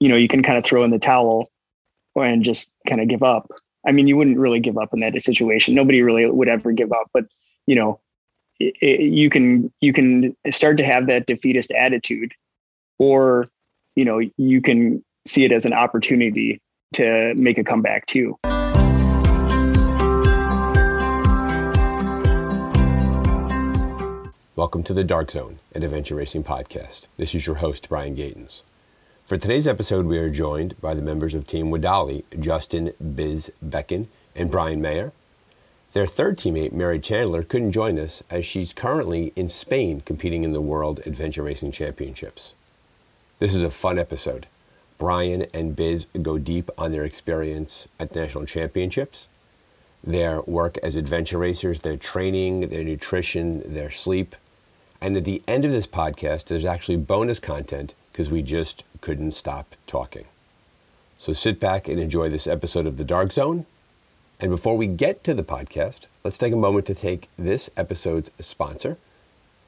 you know, you can kind of throw in the towel and just kind of give up. I mean, you wouldn't really give up in that situation. Nobody really would ever give up, but you know, it, it, you can you can start to have that defeatist attitude, or you know, you can see it as an opportunity to make a comeback too. Welcome to the Dark Zone, an adventure racing podcast. This is your host, Brian Gatens. For today's episode, we are joined by the members of Team WEDALI, Justin Biz Bakken and Brian Mayer. Their third teammate, Mari Chandler, couldn't join us as she's currently in Spain competing in the World Adventure Racing Championships. This is a fun episode. Brian and Biz go deep on their experience at the national championships, their work as adventure racers, their training, their nutrition, their sleep, and at the end of this podcast, there's actually bonus content because we just couldn't stop talking. So sit back and enjoy this episode of The Dark Zone. And before we get to the podcast, let's take a moment to take this episode's sponsor.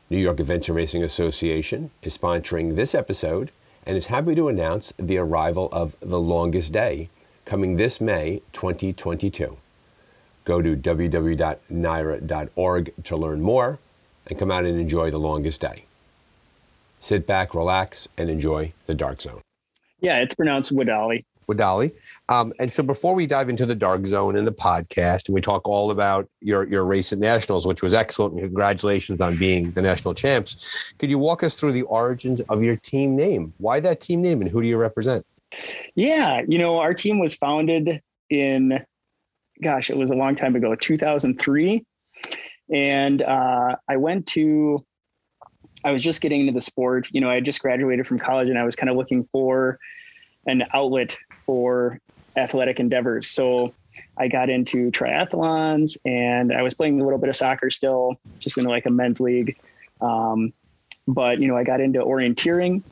New York Adventure Racing Association is sponsoring this episode and is happy to announce the arrival of The Longest Day coming this May 2022. Go to www.nyara.org to learn more and come out and enjoy the longest day. Sit back, relax, and enjoy the dark zone. Yeah, it's pronounced WEDALI. WEDALI. Um, and so before we dive into the dark zone and the podcast, and we talk all about your, your race at nationals, which was excellent, and congratulations on being the national champs, could you walk us through the origins of your team name? Why that team name and who do you represent? Yeah, you know, our team was founded in, gosh, it was a long time ago, 2003. And uh, I went to, I was just getting into the sport. You know, I just graduated from college and I was kind of looking for an outlet for athletic endeavors. So I got into triathlons and I was playing a little bit of soccer still, just in like a men's league. Um, but, you know, I got into orienteering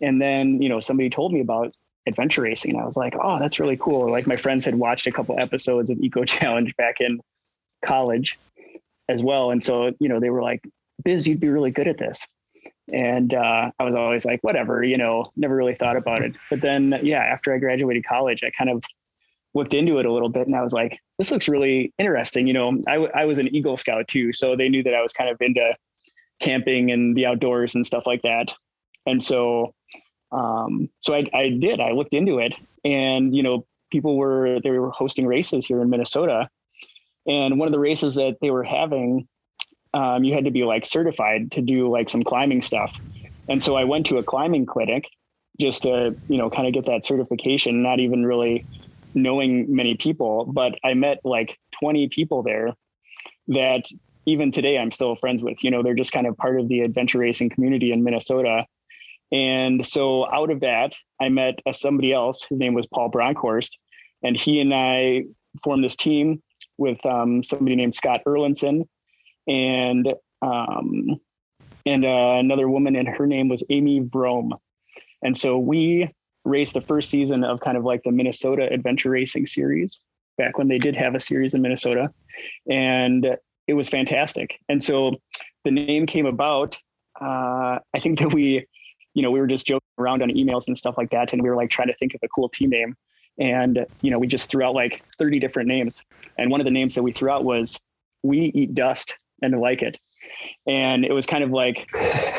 and then, you know, somebody told me about adventure racing. And I was like, oh, that's really cool. Like my friends had watched a couple episodes of Eco Challenge back in college as well. And so, you know, they were like, Biz, you'd be really good at this. And uh, I was always like, whatever, you know, never really thought about it. But then, yeah, after I graduated college, I kind of looked into it a little bit and I was like, this looks really interesting. You know, I, w- I was an Eagle Scout too. So they knew that I was kind of into camping and the outdoors and stuff like that. And so, um, so I, I did, I looked into it and, you know, people were, they were hosting races here in Minnesota and one of the races that they were having, um, you had to be like certified to do like some climbing stuff. And so I went to a climbing clinic just to, you know, kind of get that certification, not even really knowing many people, but I met like 20 people there that even today I'm still friends with. You know, they're just kind of part of the adventure racing community in Minnesota. And so out of that, I met uh, somebody else. His name was Paul Bronkhorst, and he and I formed this team with um, somebody named Scott Erlinson and um, and uh, another woman, and her name was Amy Vrome. And so we raced the first season of kind of like the Minnesota Adventure Racing Series back when they did have a series in Minnesota, and it was fantastic. And so the name came about. Uh, I think that we, you know, we were just joking around on emails and stuff like that, and we were like trying to think of a cool team name. And, you know, we just threw out like 30 different names. And one of the names that we threw out was We Eat Dust and Like It. And it was kind of like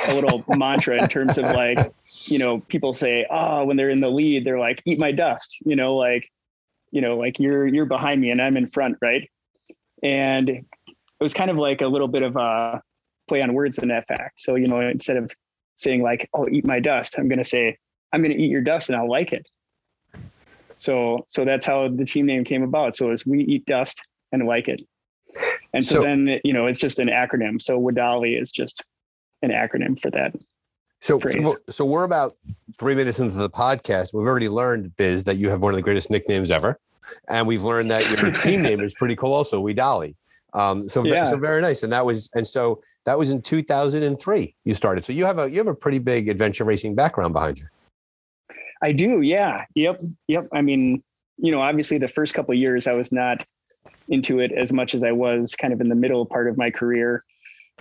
a little mantra in terms of like, you know, people say, oh, when they're in the lead, they're like, eat my dust, you know, like, you know, like you're you're behind me and I'm in front, right? And it was kind of like a little bit of a play on words in that fact. So, you know, instead of saying like, oh, eat my dust, I'm gonna say, I'm gonna eat your dust and I'll like it. So so that's how the team name came about. So it's we eat dust and like it. And so, so then you know it's just an acronym. So WEDALI is just an acronym for that. So, so, so we're about three minutes into the podcast. We've already learned, Biz, that you have one of the greatest nicknames ever, and we've learned that your team name is pretty cool, also. WEDALI. Um, so, yeah. so very nice. And that was, and so that was in 2003 you started. So you have a you have a pretty big adventure racing background behind you. I do. Yeah. Yep. Yep. I mean, you know, obviously the first couple of years I was not into it as much as I was kind of in the middle part of my career.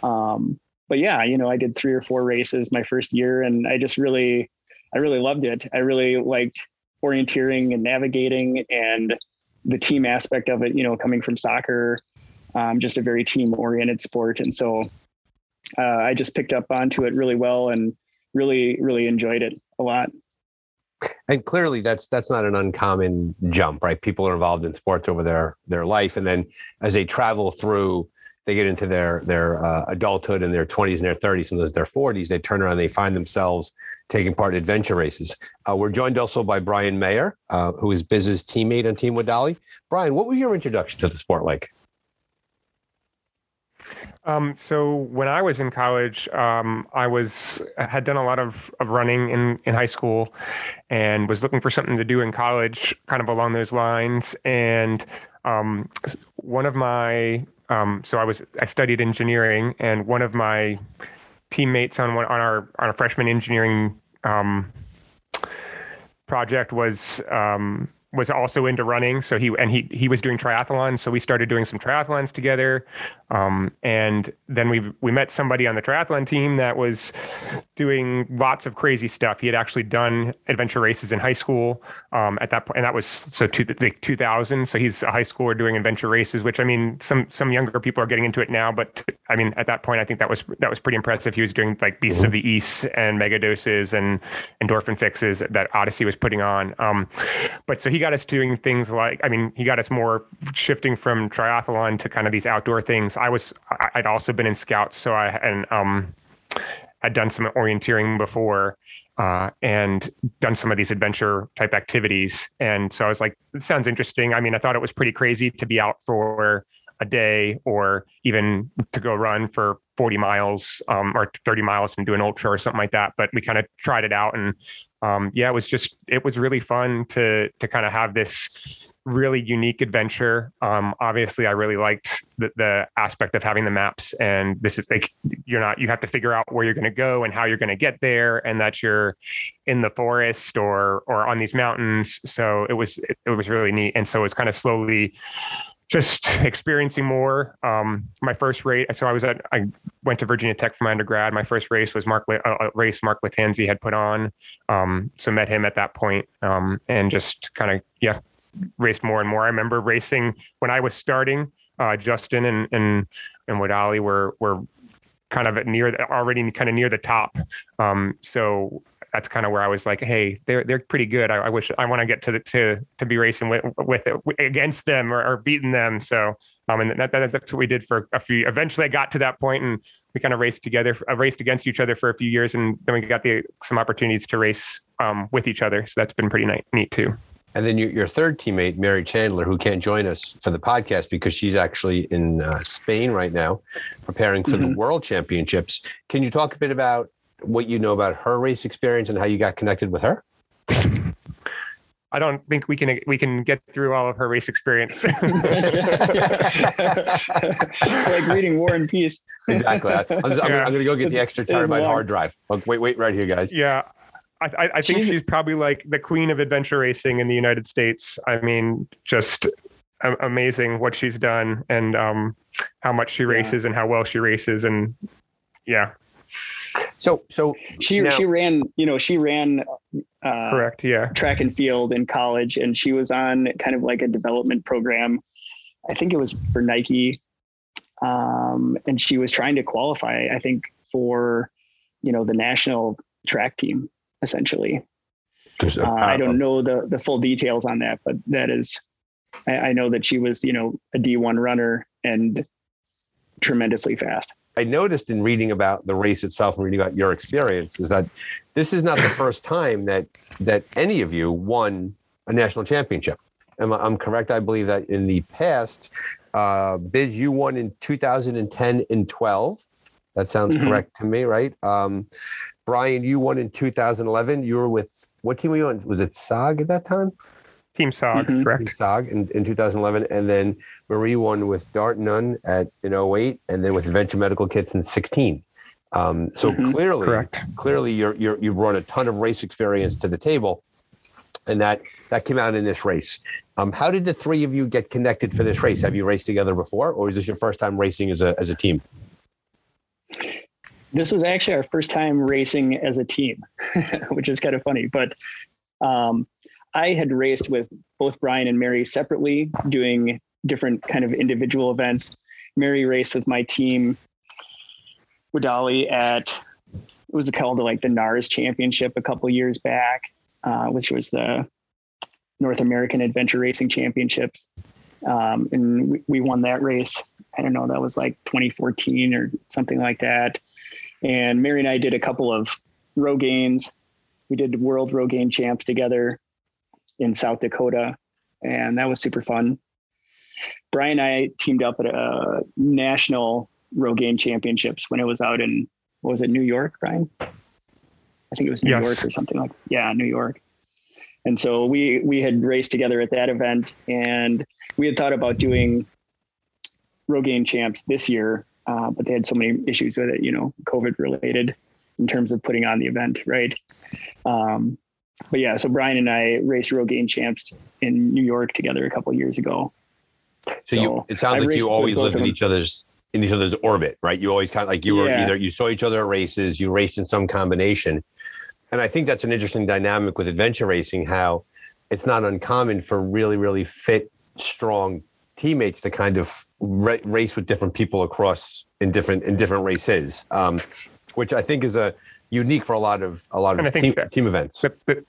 Um, but yeah, you know, I did three or four races my first year and I just really, I really loved it. I really liked orienteering and navigating and the team aspect of it, you know, coming from soccer, um, just a very team oriented sport. And so uh, I just picked up onto it really well and really, really enjoyed it a lot. And clearly that's that's not an uncommon jump, right? People are involved in sports over their their life. And then as they travel through they get into their their uh, adulthood and their 20s and their 30s, and sometimes their 40s, they turn around, they find themselves taking part in adventure races. Uh, we're joined also by Brian Mayer, uh, who is Biz's teammate on Team WEDALI. Brian, what was your introduction to the sport like? Um, so when I was in college, um, I was had done a lot of, of running in, in high school, and was looking for something to do in college, kind of along those lines. And um, one of my um, so I was I studied engineering, and one of my teammates on one on our on a freshman engineering um, project was um, was also into running. So he and he he was doing triathlons. So we started doing some triathlons together. Um, and then we we met somebody on the triathlon team that was doing lots of crazy stuff. He had actually done adventure races in high school um, at that point, and that was so two, the 2000. So he's a high schooler doing adventure races, which I mean, some some younger people are getting into it now, but I mean, at that point, I think that was that was pretty impressive. He was doing like Beasts of the East and Mega Doses and endorphin fixes that Odyssey was putting on. Um, but so he got us doing things like, I mean, he got us more shifting from triathlon to kind of these outdoor things. I was, I'd also been in scouts, so I and um, I'd done some orienteering before. Uh, and done some of these adventure type activities. And so I was like, sounds interesting. I mean, I thought it was pretty crazy to be out for a day or even to go run for 40 miles um, or 30 miles and do an ultra or something like that. But we kind of tried it out and um, yeah, it was just, it was really fun to, to kind of have this really unique adventure. Um, obviously I really liked the, the, aspect of having the maps and this is like, you're not, you have to figure out where you're going to go and how you're going to get there and that you're in the forest or, or on these mountains. So it was, it, it was really neat. And so it's kind of slowly, just experiencing more. Um, my first race, so I was at, I went to Virginia Tech for my undergrad. My first race was Mark, a uh, race Mark Lattanzi had put on. Um, so met him at that point, um, and just kind of, yeah, raced more and more. I remember racing when I was starting, uh, Justin and, and, and WEDALI were, were kind of near already kind of near the top. Um, so that's kind of where I was like, hey, they're they're pretty good. I, I wish I want to get to the to to be racing with with against them or, or beating them. So um, and that, that, that's what we did for a few. Eventually, I got to that point, and we kind of raced together, uh, raced against each other for a few years, and then we got the some opportunities to race um, with each other. So that's been pretty neat, neat too. And then your, your third teammate, Mari Chandler, who can't join us for the podcast because she's actually in uh, Spain right now, preparing for mm-hmm. the World Championships. Can you talk a bit about what you know about her race experience and how you got connected with her? I don't think we can we can get through all of her race experience. it's like reading War and Peace. exactly. I'm, I'm, yeah. I'm going to go get the extra terabyte hard drive. wait, wait, right here, guys. Yeah, I, I, think she's, she's, probably like the queen of adventure racing in the United States. I mean, just amazing what she's done and um, how much she races yeah. and how well she races, and yeah. So, so she now, she ran, you know, she ran uh, correct, yeah, track and field in college, and she was on kind of like a development program. I think it was for Nike, um, and she was trying to qualify. I think for you know the national track team essentially. Uh, I don't know the the full details on that, but that is, I, I know that she was you know a D one runner and tremendously fast. I noticed in reading about the race itself and reading about your experience is that this is not the first time that that any of you won a national championship. Am I, I'm correct? I believe that in the past, uh, Biz, you won in 2010 and 12. That sounds mm-hmm. correct to me, right? Um, Brian, you won in 2011. You were with what team were you on? Was it SOG at that time? Team SOG, mm-hmm. correct? Team SOG in, in 2011, and then Mari won with Dart Nuun at in 08, and then with Adventure Medical Kits in 16. Um, so mm-hmm. clearly, correct. clearly, you're, you're, you brought a ton of race experience to the table, and that that came out in this race. Um, how did the three of you get connected for this race? Have you raced together before, or is this your first time racing as a as a team? This was actually our first time racing as a team, which is kind of funny. But um, I had raced with both Brian and Mari separately, doing different kind of individual events. Mari raced with my team, WEDALI, at it was called like the NARS Championship a couple years back, uh, which was the North American Adventure Racing Championships. Um, and we, we won that race. I don't know, that was like 2014 or something like that. And Mari and I did a couple of Rogaines. We did World Rogaine Champs together in South Dakota, and that was super fun. Brian and I teamed up at a national Rogaine Championships when it was out in was it New York, Brian? I think it was New yes. York or something like yeah, New York. And so we we had raced together at that event, and we had thought about doing Rogaine Champs this year, uh, but they had so many issues with it, you know, COVID related, in terms of putting on the event, right? Um, but yeah, so Brian and I raced Rogaine Champs in New York together a couple years ago. So, so you, it sounds I like you always lived in each other's in each other's orbit, right? You always kind of like you were yeah. either you saw each other at races, you raced in some combination. And I think that's an interesting dynamic with adventure racing, how it's not uncommon for really, really fit, strong teammates to kind of ra- race with different people across in different in different races, um, which I think is a unique for a lot of a lot of team, team events. The, the,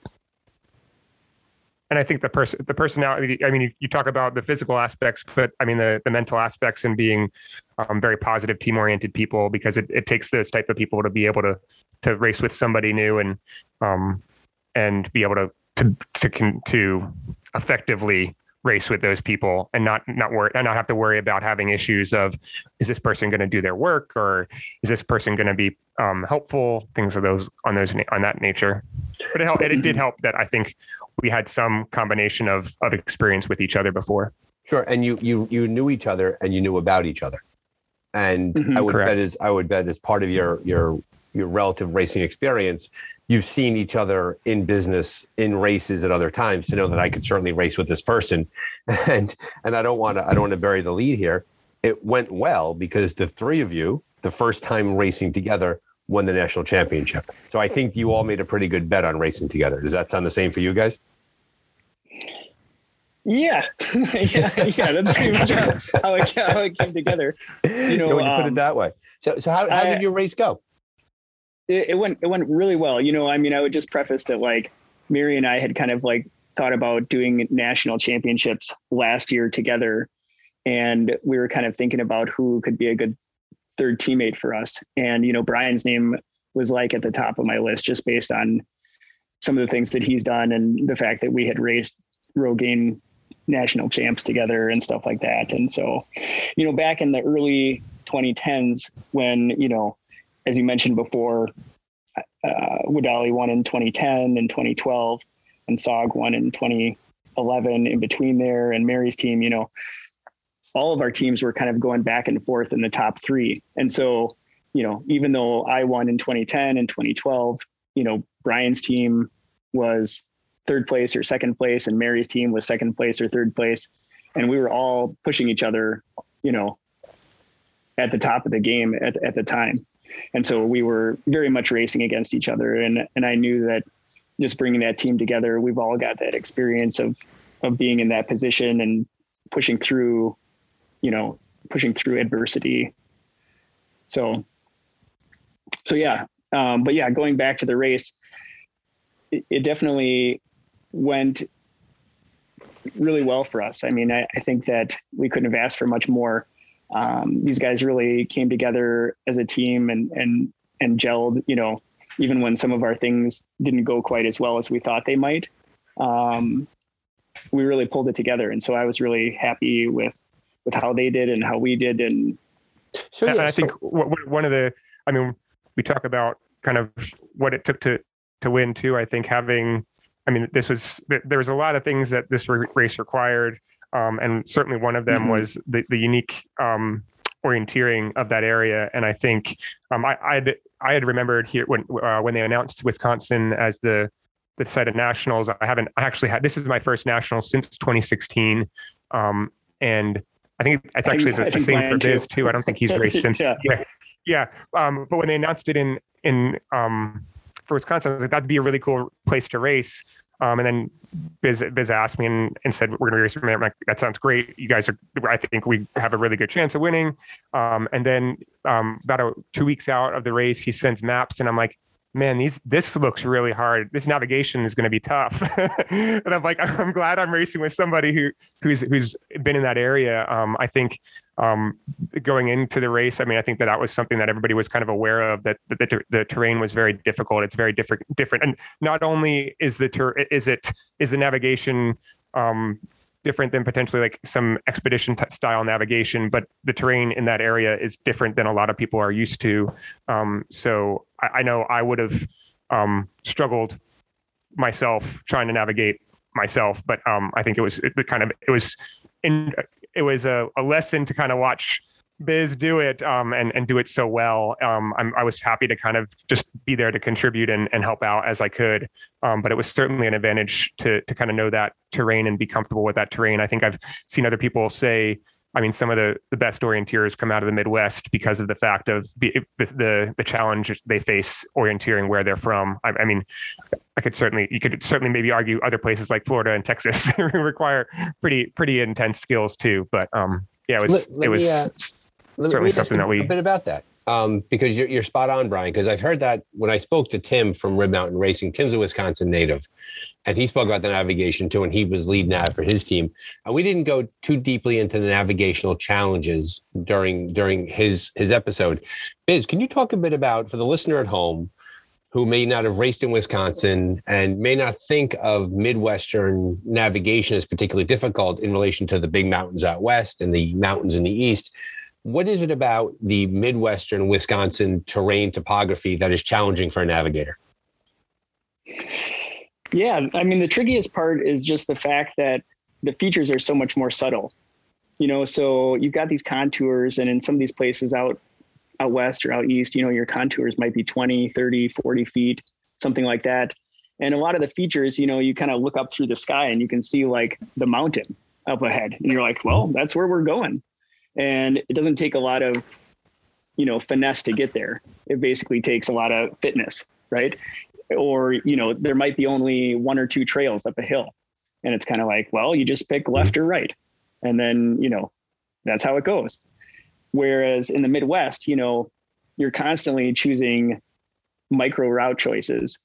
and I think the person, the personality. I mean, you, you, talk about the physical aspects, but I mean the the mental aspects and being um, very positive, team oriented people because it, it takes those type of people to be able to to race with somebody new and um and be able to to to to effectively race with those people and not not worry and not have to worry about having issues of is this person going to do their work or is this person going to be um, helpful? Things of those on those on that nature. But it helped it did help that i think we had some combination of of experience with each other before. Sure and you you you knew each other and you knew about each other. And mm-hmm, i would correct. bet as i would bet as part of your your your relative racing experience you've seen each other in business in races at other times to know that I could certainly race with this person. And and I don't want to I don't want to bury the lead here. It went well because the three of you, the first time racing together, won the national championship. So I think you all made a pretty good bet on racing together. Does that sound the same for you guys? Yeah, yeah, yeah. That's pretty much how, how, it, how it came together. You know, when you um, put it um, that way. So, so how, how I, did your race go? It, it went it went really well. You know, I mean, I would just preface that like Mari and I had kind of like thought about doing national championships last year together, and we were kind of thinking about who could be a good third teammate for us. And you know, Brian's name was like at the top of my list just based on some of the things that he's done and the fact that we had raced Rogaine national champs together and stuff like that. And so, you know, back in the early 2010s when, you know, as you mentioned before, uh, WEDALI won in 2010 and 2012, and SOG won in 2011. In between there, and Mari's team, you know, all of our teams were kind of going back and forth in the top three. And so, you know, even though I won in 2010 and 2012, you know, Brian's team was third place or second place, and Mari's team was second place or third place, and we were all pushing each other, you know, at the top of the game at, at the time and so we were very much racing against each other. And and I knew that just bringing that team together we've all got that experience of of being in that position and pushing through you know pushing through adversity. So so yeah um, but yeah going back to the race it, it definitely went really well for us. I mean I, I think that we couldn't have asked for much more um, these guys really came together as a team and and and gelled. You know, even when some of our things didn't go quite as well as we thought they might, um, we really pulled it together. And so I was really happy with with how they did and how we did. And so yeah, I so, think one of the, I mean, we talk about kind of what it took to to win too. I think having, I mean, this was there was a lot of things that this race required. Um, and certainly one of them mm-hmm. was the, the unique um, orienteering of that area. And I think um, I I'd, I had remembered here when uh, when they announced Wisconsin as the the site of nationals. I haven't I actually had this is my first national since 2016, um, and I think it's actually the same for Biz too. I don't think he's raced since. yeah. yeah. Yeah, um, but when they announced it in in um, for Wisconsin, I was like, that'd be a really cool place to race. Um, and then Biz, Biz asked me and, and said, we're going to race be racing. I'm like, that sounds great. You guys are, I think we have a really good chance of winning. Um, and then um, about a, two weeks out of the race, he sends maps and I'm like, man, these this looks really hard. This navigation is going to be tough. and I'm like, I'm glad I'm racing with somebody who who's who's been in that area. Um, I think um, going into the race, I mean, I think that that was something that everybody was kind of aware of that, that the, the terrain was very difficult. It's very different, different, and not only is the ter- is it is the navigation um, different than potentially like some expedition t- style navigation, but the terrain in that area is different than a lot of people are used to. Um, so I, I, know I would have um, struggled myself trying to navigate myself, but um, I think it was it, kind of it was in it was a, a lesson to kind of watch Biz do it um, and and do it so well. Um, i was happy to kind of just be there to contribute and, and help out as I could. Um, but it was certainly an advantage to to kind of know that terrain and be comfortable with that terrain. I think I've seen other people say. I mean, some of the, the best orienteers come out of the Midwest because of the fact of the the, the challenge they face orienteering where they're from. I, I mean, I could certainly you could certainly maybe argue other places like Florida and Texas require pretty pretty intense skills too. But um, yeah, it was let, let it was. Me, uh certainly me something that we a bit about that um, because you're, you're spot on, Brian. Because I've heard that when I spoke to Tim from Rib Mountain Racing. Tim's a Wisconsin native, and he spoke about the navigation too, and he was leading that for his team. And we didn't go too deeply into the navigational challenges during during his his episode. Biz, can you talk a bit about for the listener at home? Who may not have raced in Wisconsin and may not think of Midwestern navigation as particularly difficult in relation to the big mountains out west and the mountains in the east what is it about the Midwestern Wisconsin terrain topography that is challenging for a navigator? Yeah, I mean, the trickiest part is just the fact that the features are so much more subtle. You know, so you've got these contours, and in some of these places out out west or out east, you know, your contours might be 20, 30, 40 feet, something like that. And a lot of the features, you know, you kind of look up through the sky and you can see like the mountain up ahead. And you're like, well, that's where we're going and it doesn't take a lot of you know finesse to get there. It basically takes a lot of fitness right? Or you know there might be only one or two trails up a hill. And it's kind of like well you just pick left or right. And then you know that's how it goes. Whereas in the midwest you know you're constantly choosing micro route choices.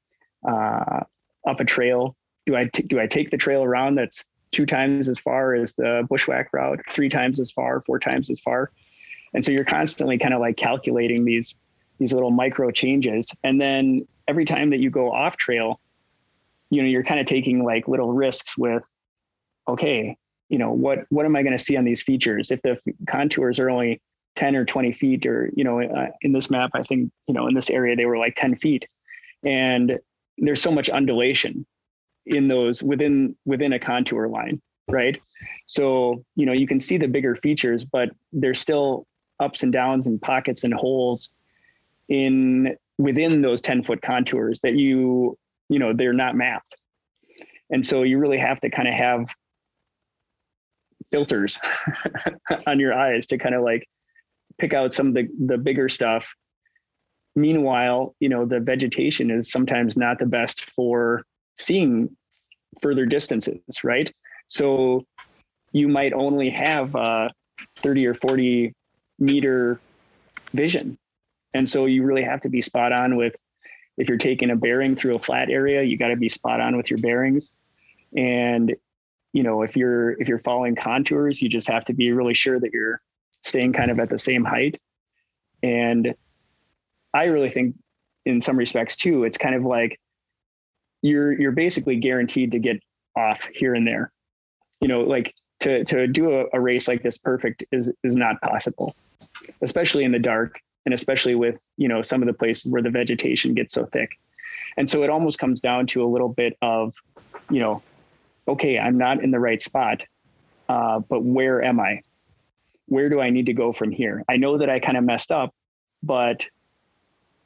Uh, up a trail. Do I t- do I take the trail around that's two times as far as the bushwhack route, three times as far, four times as far. And so you're constantly kind of like calculating these these little micro changes. And then every time that you go off trail, you know, you're kind of taking like little risks with, okay, you know, what what am I going to see on these features? If the contours are only 10 or 20 feet, or you know, uh, in this map, I think you know, in this area they were like 10 feet, and there's so much undulation in those within within a contour line right? So you know you can see the bigger features but there's still ups and downs and pockets and holes in within those 10 foot contours that you you know they're not mapped. And so you really have to kind of have filters on your eyes to kind of like pick out some of the the bigger stuff. Meanwhile you know the vegetation is sometimes not the best for seeing further distances, right? So you might only have uh, 30 or 40 meter vision. And so you really have to be spot on with if you're taking a bearing through a flat area, you got to be spot on with your bearings. And you know, if you're if you're following contours, you just have to be really sure that you're staying kind of at the same height. And I really think in some respects too, it's kind of like you're you're basically guaranteed to get off here and there. You know, like to to do a, a race like this perfect is is not possible, especially in the dark and especially with you know some of the places where the vegetation gets so thick. And so it almost comes down to a little bit of, you know, okay, I'm not in the right spot, uh, but where am I? Where do I need to go from here? I know that I kind of messed up, but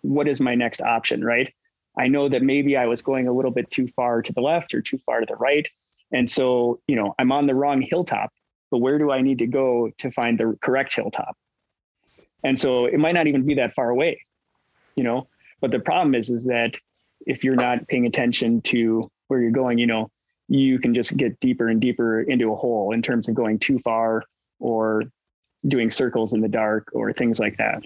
what is my next option, right? I know that maybe I was going a little bit too far to the left or too far to the right. And so, you know, I'm on the wrong hilltop, but where do I need to go to find the correct hilltop? And so it might not even be that far away, you know. But the problem is, is that if you're not paying attention to where you're going, you know, you can just get deeper and deeper into a hole in terms of going too far or doing circles in the dark or things like that.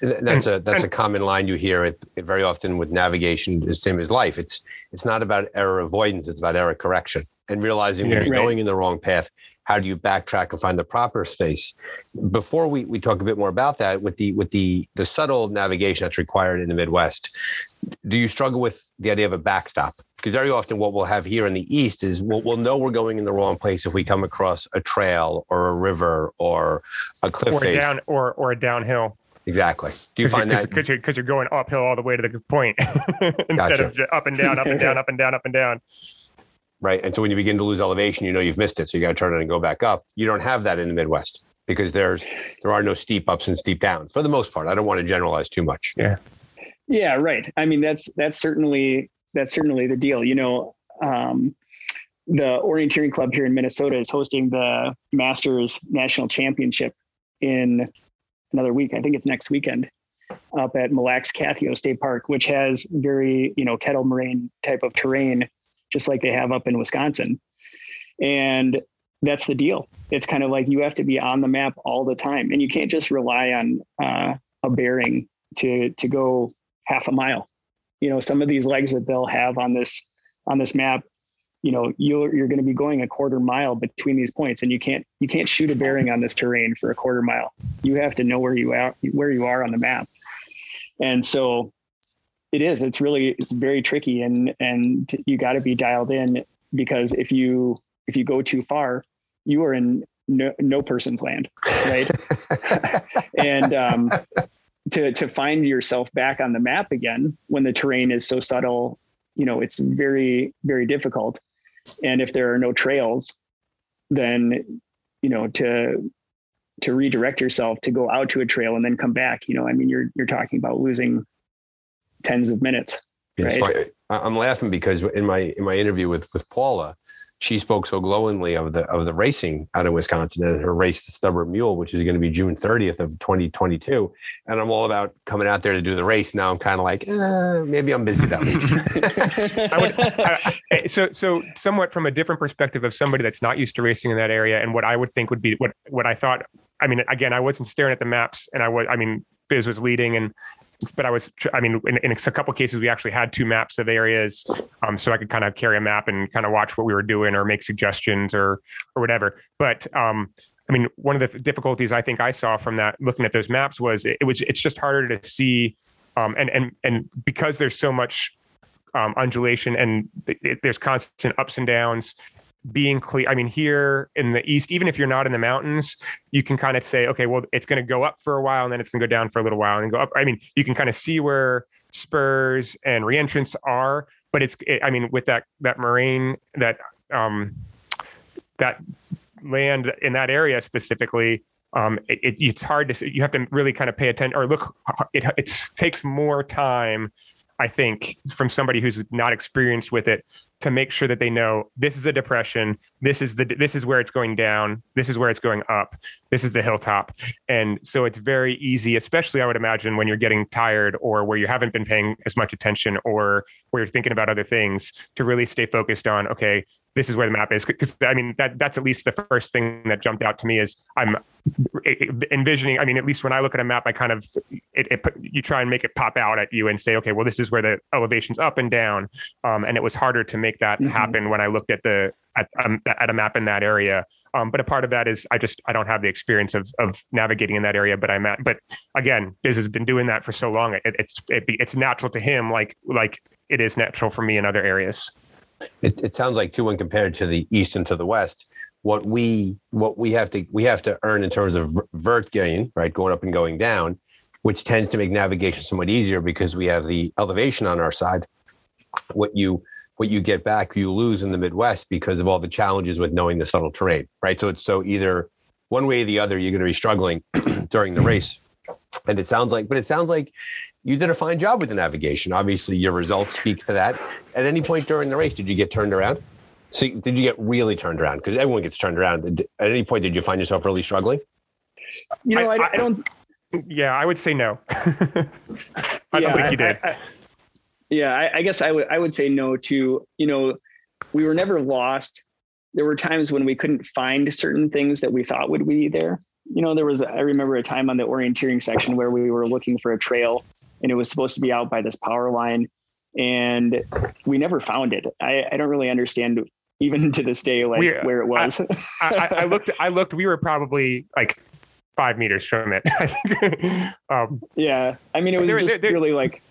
That's a that's a common line you hear it, it very often with navigation, the same as life. It's it's not about error avoidance; it's about error correction and realizing when you're right. going in the wrong path. How do you backtrack and find the proper space? Before we, we talk a bit more about that, with the with the the subtle navigation that's required in the Midwest, do you struggle with the idea of a backstop? Because very often, what we'll have here in the East is we'll, we'll know we're going in the wrong place if we come across a trail or a river or a cliff or face. down or or a downhill. Exactly. Do you find you're, that because you're, you're, going uphill all the way to the point instead gotcha. of up and down, up and down, up and down, up and down. Right. And so when you begin to lose elevation, you know you've missed it. So you got to turn it and go back up. You don't have that in the Midwest because there's there are no steep ups and steep downs for the most part. I don't want to generalize too much. Yeah. Yeah. Right. I mean that's that's certainly that's certainly the deal. You know, um, the orienteering club here in Minnesota is hosting the Masters National Championship in another week. I think it's next weekend up at Mille Lacs Kathio State Park, which has very, you know, kettle moraine type of terrain, just like they have up in Wisconsin. And that's the deal. It's kind of like you have to be on the map all the time, and you can't just rely on uh, a bearing to to go half a mile. You know, some of these legs that they'll have on this on this map you know you're you're going to be going a quarter mile between these points and you can't you can't shoot a bearing on this terrain for a quarter mile. You have to know where you are where you are on the map. And so it is it's really it's very tricky and and you got to be dialed in because if you if you go too far you are in no, no person's land right? And um to to find yourself back on the map again when the terrain is so subtle you know it's very very difficult and if there are no trails then you know to to redirect yourself to go out to a trail and then come back you know i mean you're you're talking about losing tens of minutes right? So I, i'm laughing because in my in my interview with with paula she spoke so glowingly of the of the racing out of Wisconsin and her race, the Stubborn Mule, which is going to be June 30th of 2022. And I'm all about coming out there to do the race. Now I'm kind of like, eh, maybe I'm busy that week. would, so, so somewhat from a different perspective of somebody that's not used to racing in that area, and what I would think would be what what I thought. I mean, again, I wasn't staring at the maps, and I was. I mean, Biz was leading, and but I was, I mean, in, in, a couple cases, we actually had two maps of areas, um, so I could kind of carry a map and kind of watch what we were doing or make suggestions or or whatever. But um, I mean, one of the difficulties I think I saw from that looking at those maps was it, it was it's just harder to see, um, and and and because there's so much um, undulation and it, there's constant ups and downs being clear. I mean, here in the east, even if you're not in the mountains, you can kind of say, okay, well, it's going to go up for a while and then it's going to go down for a little while and go up. I mean, you can kind of see where spurs and reentrants are, but it's, it, I mean, with that that moraine that um, that land in that area specifically, um, it, it, it's hard to. see. You have to really kind of pay attention or look. It it takes more time I think, from somebody who's not experienced with it to make sure that they know this is a depression this is the this is where it's going down this is where it's going up this is the hilltop. And so it's very easy especially i would imagine when you're getting tired or where you haven't been paying as much attention or where you're thinking about other things to really stay focused on okay this is where the map is because i mean that that's at least the first thing that jumped out to me is i'm envisioning i mean at least when i look at a map i kind of it, it you try and make it pop out at you and say okay well this is where the elevation's up and down um, and it was harder to make that mm-hmm. happen when i looked at the at, um, at a map in that area um, but a part of that is I just I don't have the experience of of navigating in that area. But I'm at but again, Biz has been doing that for so long. It, it's it, it's natural to him, like like it is natural for me in other areas. It, it sounds like too when compared to the east and to the west, what we what we have to we have to earn in terms of vert gain, right, going up and going down, which tends to make navigation somewhat easier because we have the elevation on our side. What you what you get back, you lose in the Midwest because of all the challenges with knowing the subtle terrain, right? So it's so either one way or the other, you're going to be struggling during the race. And it sounds like, but it sounds like you did a fine job with the navigation. Obviously, your results speak to that. At any point during the race, did you get turned around? So did you get really turned around? Because everyone gets turned around. At any point, did you find yourself really struggling? You know, I, I, I don't. Yeah, I would say no. I yeah, don't think you did. I, I, yeah, I, I guess I would I would say no to you know we were never lost. There were times when we couldn't find certain things that we thought would be there. You know, there was I remember a time on the orienteering section where we were looking for a trail and it was supposed to be out by this power line and we never found it. I, I don't really understand even to this day like we, where it was. I, I, I, looked I looked we were probably like five meters from it. um, yeah. I mean it was there, just there, really like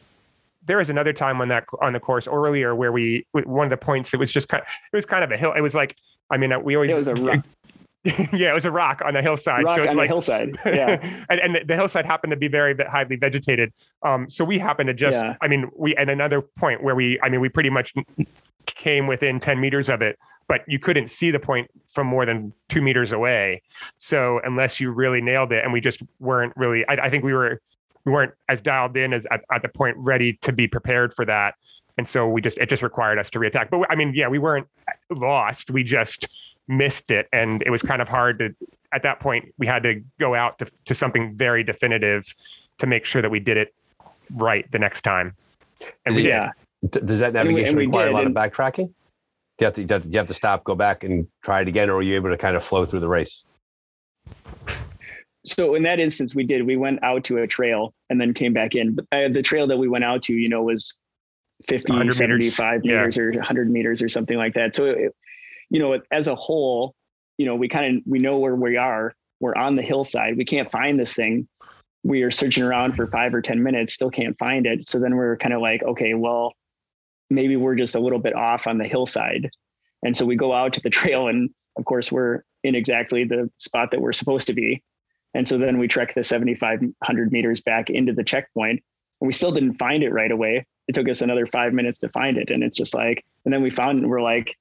there was another time on that on the course earlier where we one of the points it was just kind of, it was kind of a hill. It was like I mean we always it was a rock. yeah, it was a rock on the hillside. Rock so it's on like, the hillside. Yeah, and, and the hillside happened to be very highly vegetated. Um, so we happened to just, yeah. I mean, we and another point where we, I mean, we pretty much came within ten meters of it, but you couldn't see the point from more than two meters away. So unless you really nailed it, and we just weren't really, I, I think we were we weren't as dialed in as at, at the point ready to be prepared for that. And so we just it just required us to reattack. But I mean, yeah, we weren't lost. We just missed it, and it was kind of hard to. At that point, we had to go out to, to something very definitive to make sure that we did it right the next time. And we yeah. did. Does that navigation we, require a lot of backtracking? Do you, have to, do you have to stop, go back, and try it again, or are you able to kind of flow through the race? so in that instance we did we went out to a trail and then came back in but uh, the trail that we went out to you know was 50 75 meters, meters or 100 meters or something like that so it, you know as a whole you know we kind of we know where we are. We're on the hillside. We can't find this thing. We are searching around for five or ten minutes still can't find it. So then we're kind of like okay well maybe we're just a little bit off on the hillside. And so we go out to the trail and of course we're in exactly the spot that we're supposed to be. And so then we trek the 7,500 meters back into the checkpoint. And we still didn't find it right away. It took us another five minutes to find it. And it's just like, and then we found and we're like,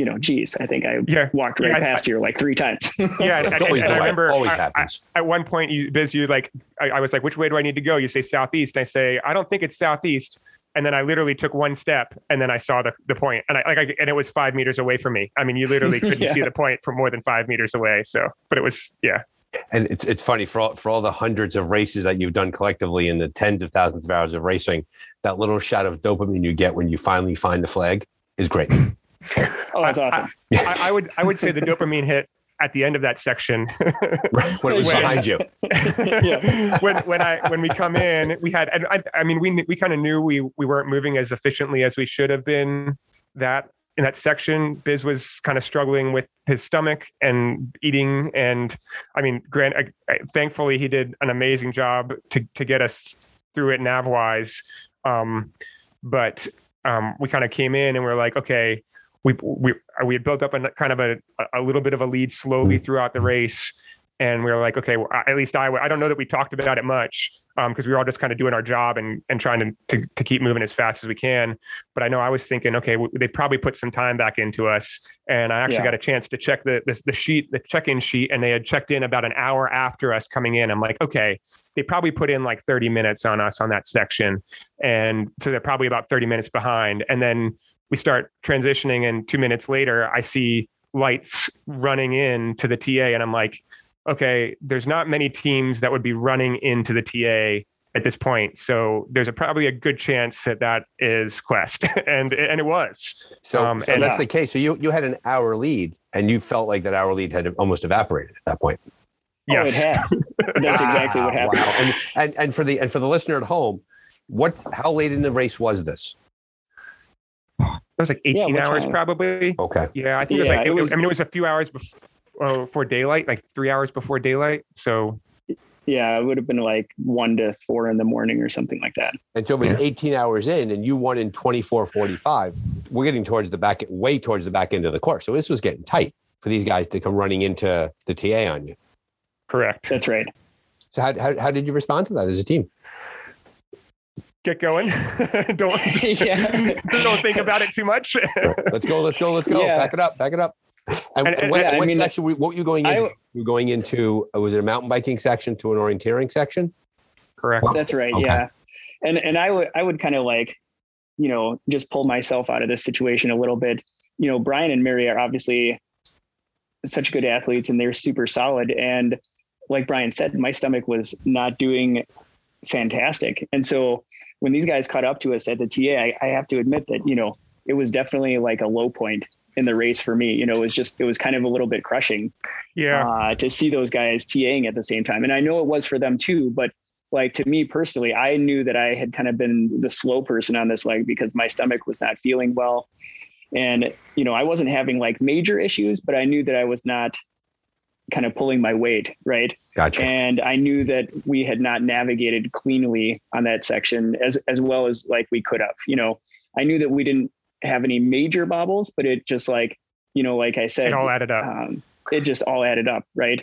you know, geez, I think I yeah. walked right yeah, past I, here like three times. yeah. and, and, and I remember always happens. I, at one point you, Biz, you like, I, I was like, which way do I need to go? You say Southeast. And I say, I don't think it's Southeast and then I literally took one step and then I saw the, the point and I like I, and it was five meters away from me. I mean, you literally couldn't yeah. see the point from more than five meters away. So, but it was yeah and it's it's funny for all, for all the hundreds of races that you've done collectively and the tens of thousands of hours of racing, that little shot of dopamine you get when you finally find the flag is great. oh, that's awesome. I, I, I, would I would say the dopamine hit at the end of that section right, when it was when, behind you. yeah. when when I when we come in, we had and I, I mean we we kind of knew we we weren't moving as efficiently as we should have been that in that section, Biz was kind of struggling with his stomach and eating. And I mean, Grant, I, I, thankfully, he did an amazing job to, to get us through it navwise. Um, but um, we kind of came in and we are like, okay, we, we, we had built up a kind of a, a little bit of a lead slowly throughout the race. And we were like, okay, well, at least I, I don't know that we talked about it much, because um, we were all just kind of doing our job and and trying to, to, to keep moving as fast as we can. But I know I was thinking, okay, they probably put some time back into us, and I actually yeah. got a chance to check the, the the sheet, the check-in sheet, and they had checked in about an hour after us coming in. I'm like, okay, they probably put in like 30 minutes on us on that section, and so they're probably about 30 minutes behind. And then we start transitioning, and two minutes later, I see lights running in to the TA, and I'm like okay, there's not many teams that would be running into the TA at this point. So there's a, probably a good chance that that is Quest, and and it was. So, um, so and that's yeah. the case. So you you had an hour lead, and you felt like that hour lead had almost evaporated at that point. Yes. Oh, it had. That's exactly what happened. Wow. And, and and for the and for the listener at home, what how late in the race was this? It was like 18 yeah, hours, time? probably. Okay. Yeah, I think yeah, it was like. It was, I mean, it was a few hours before uh, before daylight, like three hours before daylight. So yeah, it would have been like one to four in the morning or something like that. And so it was yeah. 18 hours in, and you won in 24:45. We're getting towards the back, way towards the back end of the course. So this was getting tight for these guys to come running into the TA on you. Correct. That's right. So how, how, how did you respond to that as a team? Get going. don't don't think about it too much. let's go. Let's go. Let's go. Yeah. Back it up. Back it up. And, and, and what, yeah, what I mean, section? What were you going into? I, you were going into? Uh, was it a mountain biking section to an orienteering section? Correct. That's right. Okay. Yeah. And and I would I would kind of like, you know, just pull myself out of this situation a little bit. You know, Brian and Mari are obviously such good athletes and they're super solid. And like Brian said, my stomach was not doing fantastic. And so when these guys caught up to us at the TA, I, I have to admit that, you know, it was definitely like a low point in the race for me. You know, it was just, it was kind of a little bit crushing. Yeah. Uh, to see those guys TAing at the same time. And I know it was for them too, but like to me personally, I knew that I had kind of been the slow person on this leg because my stomach was not feeling well. And, you know, I wasn't having like major issues, but I knew that I was not kind of pulling my weight. Right. Gotcha. And I knew that we had not navigated cleanly on that section as, as well as like we could have, you know, I knew that we didn't have any major bobbles, but it just like, you know, like I said, it all added up. Um, it just all added up. Right.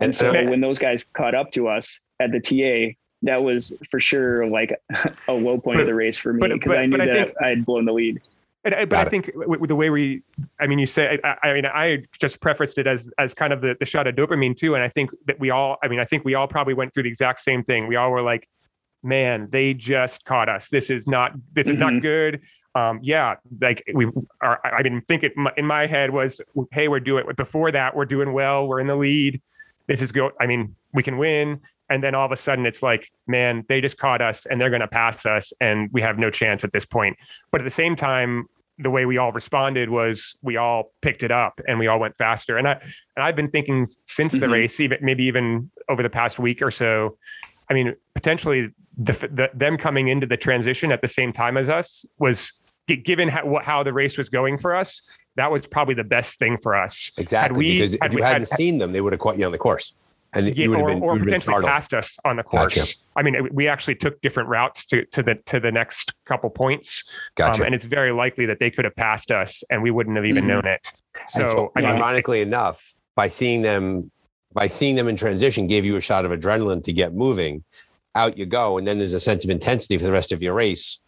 And, And- so and- when those guys caught up to us at the TA, that was for sure like a low point of the race for me because I knew but I that think- I had blown the lead. And, but Got I think with the way we, I mean, you say, I, I mean, I just prefaced it as as kind of the, the shot of dopamine too. And I think that we all, I mean, I think we all probably went through the exact same thing. We all were like, man, they just caught us. This is not, this is not Mhm. good. Um, yeah, like we are. I didn't think it in my head was, hey, we're doing. Before that, we're doing well. We're in the lead. This is go. I mean, we can win. And then all of a sudden, it's like, man, they just caught us, and they're going to pass us, and we have no chance at this point. But at the same time, the way we all responded was we all picked it up and we all went faster. And I and I've been thinking since the Mhm. race, even maybe even over the past week or so. I mean, potentially the, the them coming into the transition at the same time as us was given how, how the race was going for us. That was probably the best thing for us. Exactly. we- because had if you we- hadn't had- seen them, they would have caught you on the course. And Yeah, you or, been, or you would have been potentially startled. passed us on the Gotcha. course. I mean, we actually took different routes to, to the to the next couple points, Gotcha. um, and it's very likely that they could have passed us, and we wouldn't have even Mhm. known it. And So, I mean, ironically enough, by seeing them, by seeing them in transition, gave you a shot of adrenaline to get moving. Out you go, and then there's a sense of intensity for the rest of your race.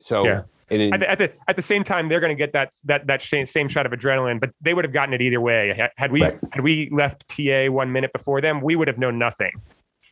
So, Yeah. And in, at the, at the at the same time, they're going to get that that that same, same shot of adrenaline, but they would have gotten it either way. Had- Had we Right. had we left TA one minute before them, we would have known nothing.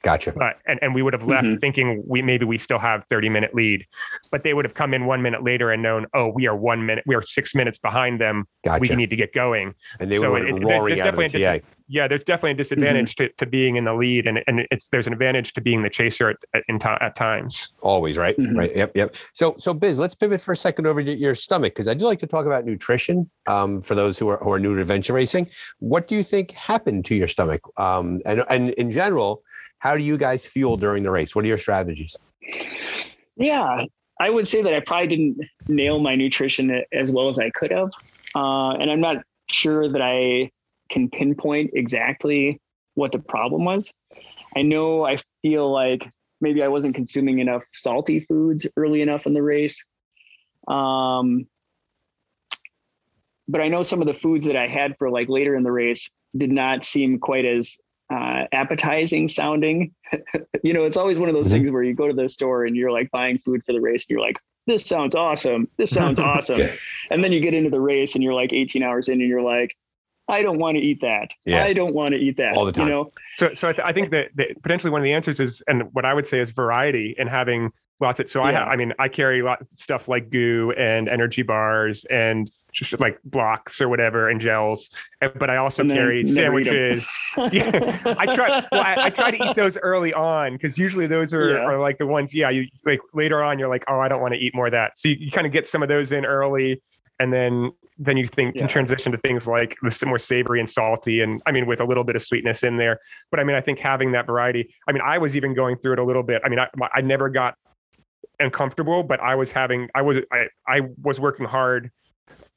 Gotcha. But and, and we would have left Mhm. thinking we maybe we still have 30 minute lead. But they would have come in one minute later and known, oh, we are one minute, we are six minutes behind them. Gotcha. We need to get going. and they so were it- it- there's- there's out of the definitely a Yeah, there's definitely a disadvantage to, to being in the lead, and and it's there's an advantage to being the chaser at at, in ti- at times. Always, right? Mhm. Right. Yep. Yep. So, so Biz, let's pivot for a second over to your stomach because I do like to talk about nutrition. Um, for those who are who are new to adventure racing, what do you think happened to your stomach? Um, and and in general, how do you guys fuel during the race? What are your strategies? Yeah, I would say that I probably didn't nail my nutrition as well as I could have. Uh, and I'm not sure that I can pinpoint exactly what the problem was. I know I feel like maybe I wasn't consuming enough salty foods early enough in the race. Um, but I know some of the foods that I had for like later in the race did not seem quite as uh, appetizing sounding. you know, it's always one of those Mhm. things where you go to the store and you're like buying food for the race and you're like, this sounds awesome. This sounds awesome. Yeah. And then you get into the race and you're like 18 hours in and you're like, I don't want to eat that. Yeah. I don't want to eat that. All the time. You know, So, so I, th- I think that, that potentially one of the answers is, and what I would say is variety and having lots of. So I, Yeah. ha- I mean, I carry a lot stuff like goo and energy bars and just like blocks or whatever and gels, but I also carry never eat 'em. sandwiches. yeah, I try. Well, I, I try to eat those early on because usually those are, Yeah. are like the ones. Yeah, you like later on, you're like, oh, I don't want to eat more of that. So you, you kind of get some of those in early, and then then you think Yeah. can transition to things like the more savory and salty, and I mean with a little bit of sweetness in there. But I mean, I think having that variety. I mean, I was even going through it a little bit. I mean, I, I never got uncomfortable, but I was having, I was, I, I was working hard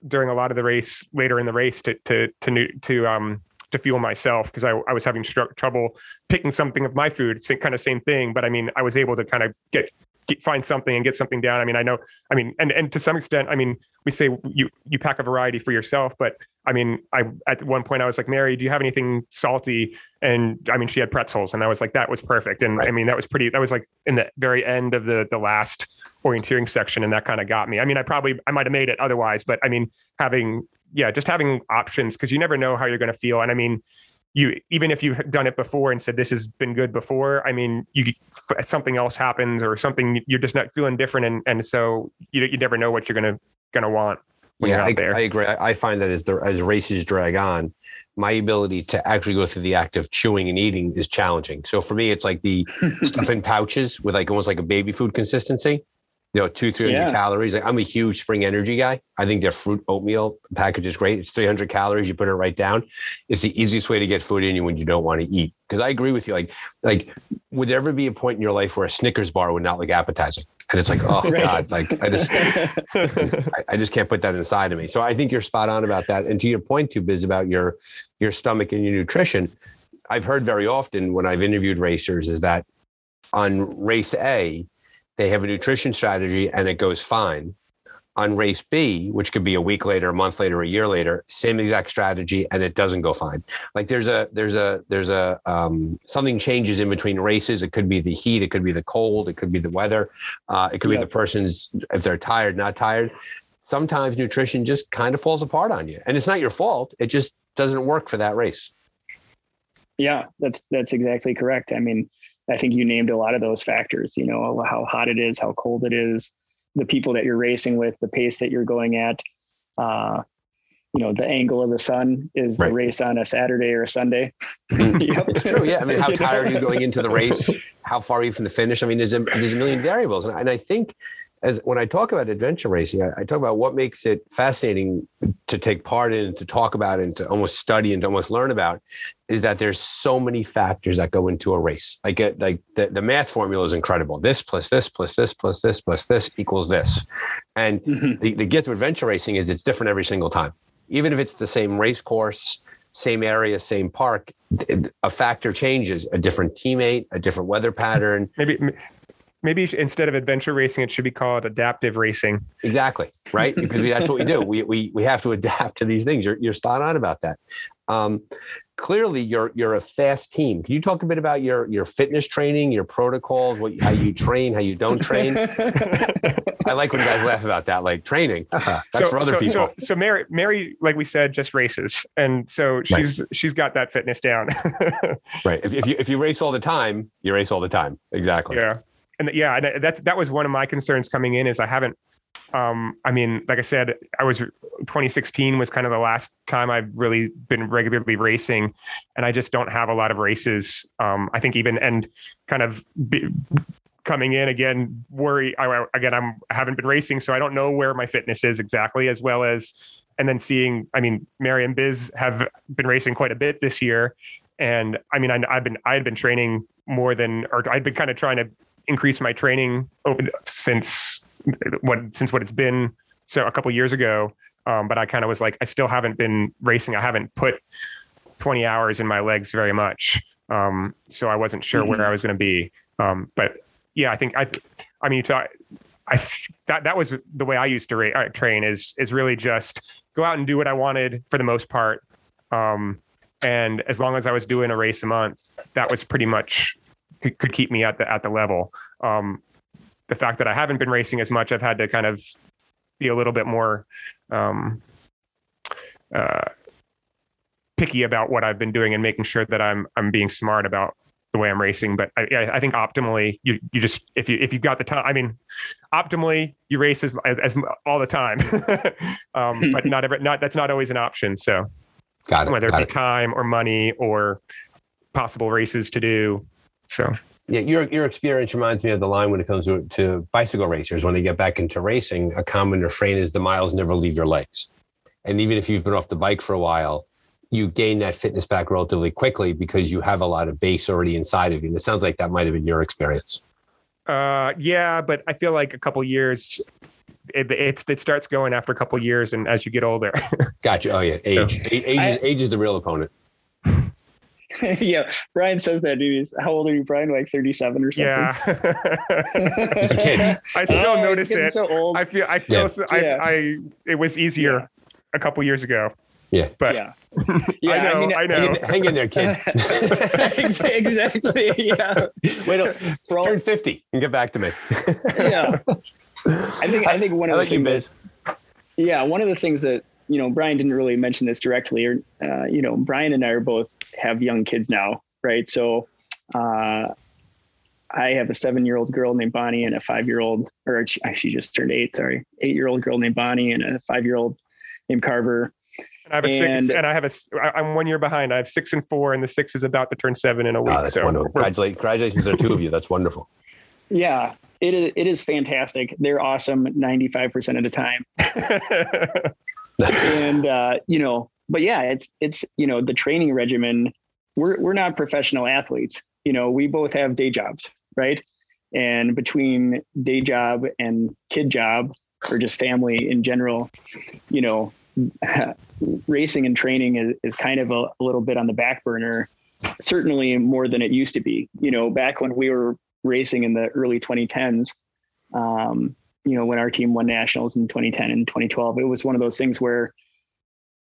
during a lot of the race later in the race to, to, to, to, um, to fuel myself because I, I was having trouble picking something of my food. It's kind of same thing, but I mean, I was able to kind of get, get find something and get something down. I mean, I know, I mean, and and to some extent, I mean, we say you you pack a variety for yourself, but I mean, I at one point I was like, Mari, do you have anything salty? And I mean, she had pretzels, and I was like, that was perfect. And I mean, that was pretty. That was like in the very end of the the last orienteering section, and that kind of got me. I mean, I probably I might have made it otherwise, but I mean, having yeah, just having options because you never know how you're going to feel. And I mean, you even if you've done it before and said this has been good before, I mean, you something else happens or something you're just not feeling different, and and so you you never know what you're gonna gonna want when yeah, you're out I, there. I agree. I, I find that as the as races drag on, my ability to actually go through the act of chewing and eating is challenging. So for me, it's like the stuff in pouches with like almost like a baby food consistency. You know, two, 300 yeah. calories. Like, I'm a huge spring energy guy. I think their fruit oatmeal package is great. It's 300 calories. You put it right down. It's the easiest way to get food in you when you don't want to eat. Because I agree with you. Like, like, would there ever be a point in your life where a Snickers bar would not look appetizing? and it's like oh right. god like i just I, I, just can't put that inside of me so i think you're spot on about that and to your point too biz about your your stomach and your nutrition i've heard very often when i've interviewed racers is that on race a they have a nutrition strategy and it goes fine on race B, which could be a week later, a month later, a year later, same exact strategy, and it doesn't go fine. Like there's a there's a there's a um, something changes in between races. It could be the heat, it could be the cold, it could be the weather, uh, it could be the person's if they're tired, not tired. Sometimes nutrition just kind of falls apart on you, and it's not your fault. It just doesn't work for that race. Yeah, that's that's exactly correct. I mean, I think you named a lot of those factors. You know how hot it is, how cold it is the people that you're racing with, the pace that you're going at. Uh, you know, the angle of the sun is right. the race on a Saturday or a Sunday. Mm-hmm. yep. It's true. Yeah. I mean, how tired are you going into the race? How far are you from the finish? I mean, there's a, there's a million variables. And, and I think as when I talk about adventure racing, I, I, talk about what makes it fascinating to take part in, to talk about, and to almost study and to almost learn about, is that there's so many factors that go into a race. I get like the, the math formula is incredible. This plus this plus this plus this plus this equals this, and mm-hmm. the, the gift of adventure racing is it's different every single time. Even if it's the same race course, same area, same park, a factor changes. A different teammate, a different weather pattern. Maybe maybe instead of adventure racing, it should be called adaptive racing. Exactly. Right. because we, that's what we do. We, we, we have to adapt to these things. You're, you're spot on about that. Um, clearly you're, you're a fast team. Can you talk a bit about your, your fitness training, your protocols, what, how you train, how you don't train? I like when you guys laugh about that, like training. That's so, for other so, people. So, so Mari, Mari, like we said, just races. And so she's, right. she's got that fitness down. right. If, if you, if you race all the time, you race all the time. Exactly. Yeah and yeah, that that was one of my concerns coming in is I haven't. Um, I mean, like I said, I was 2016 was kind of the last time I've really been regularly racing, and I just don't have a lot of races. Um, I think even and kind of be, coming in again, worry. I, again, I'm I haven't been racing, so I don't know where my fitness is exactly, as well as and then seeing. I mean, Mari and Biz have been racing quite a bit this year, and I mean, I, I've been I had been training more than, or I'd been kind of trying to increased my training since what since what it's been so a couple years ago. Um, but I kind of was like, I still haven't been racing. I haven't put 20 hours in my legs very much. Um, so I wasn't sure mm-hmm. where I was going to be. Um, but yeah, I think I, I mean, I, I that that was the way I used to ra- uh, train is is really just go out and do what I wanted for the most part. Um, and as long as I was doing a race a month, that was pretty much could, could keep me at the at the level. Um, the fact that I haven't been racing as much, I've had to kind of be a little bit more um, uh, picky about what I've been doing and making sure that I'm I'm being smart about the way I'm racing. But I, I think optimally, you you just if you if you've got the time, I mean, optimally you race as as, as all the time, um, but not every not that's not always an option. So, got it, whether got it be it. time or money or possible races to do, so yeah, your your experience reminds me of the line when it comes to, to bicycle racers when they get back into racing. A common refrain is the miles never leave your legs, and even if you've been off the bike for a while, you gain that fitness back relatively quickly because you have a lot of base already inside of you. And it sounds like that might have been your experience. Uh, yeah, but I feel like a couple years, it, it starts going after a couple years, and as you get older. gotcha. Oh yeah, age. So, age, age, I, is, age is the real opponent. yeah, Brian says that. Dude, how old are you, Brian? Like thirty-seven or something? Yeah, I still oh, notice it. So old. I feel. I feel. Yeah. So, I, yeah. I. It was easier yeah. a couple years ago. Yeah, but yeah, yeah. I know. I, mean, I know. Hang in, hang in there, kid. exactly. Yeah. Wait, till, turn fifty and get back to me. yeah. I think. I think one of I the like things. That, yeah, one of the things that you know, Brian didn't really mention this directly, or uh, you know, Brian and I are both have young kids now, right? So uh, I have a seven year old girl named Bonnie and a five year old, or she, she just turned eight, sorry, eight year old girl named Bonnie and a five year old named Carver. And I have a and, six, and I have a. I'm one year behind. I have six and four, and the six is about to turn seven in a week. Oh, that's so wonderful. Congratulations, congratulations to the two of you. That's wonderful. Yeah, it is. It is fantastic. They're awesome 95 percent of the time. and uh, you know, but yeah, it's it's you know the training regimen. We're we're not professional athletes. You know, we both have day jobs, right? And between day job and kid job, or just family in general, you know, racing and training is, is kind of a, a, little bit on the back burner, certainly more than it used to be. You know, back when we were racing in the early 2010s, um, you know, when our team won nationals in 2010 and 2012, it was one of those things where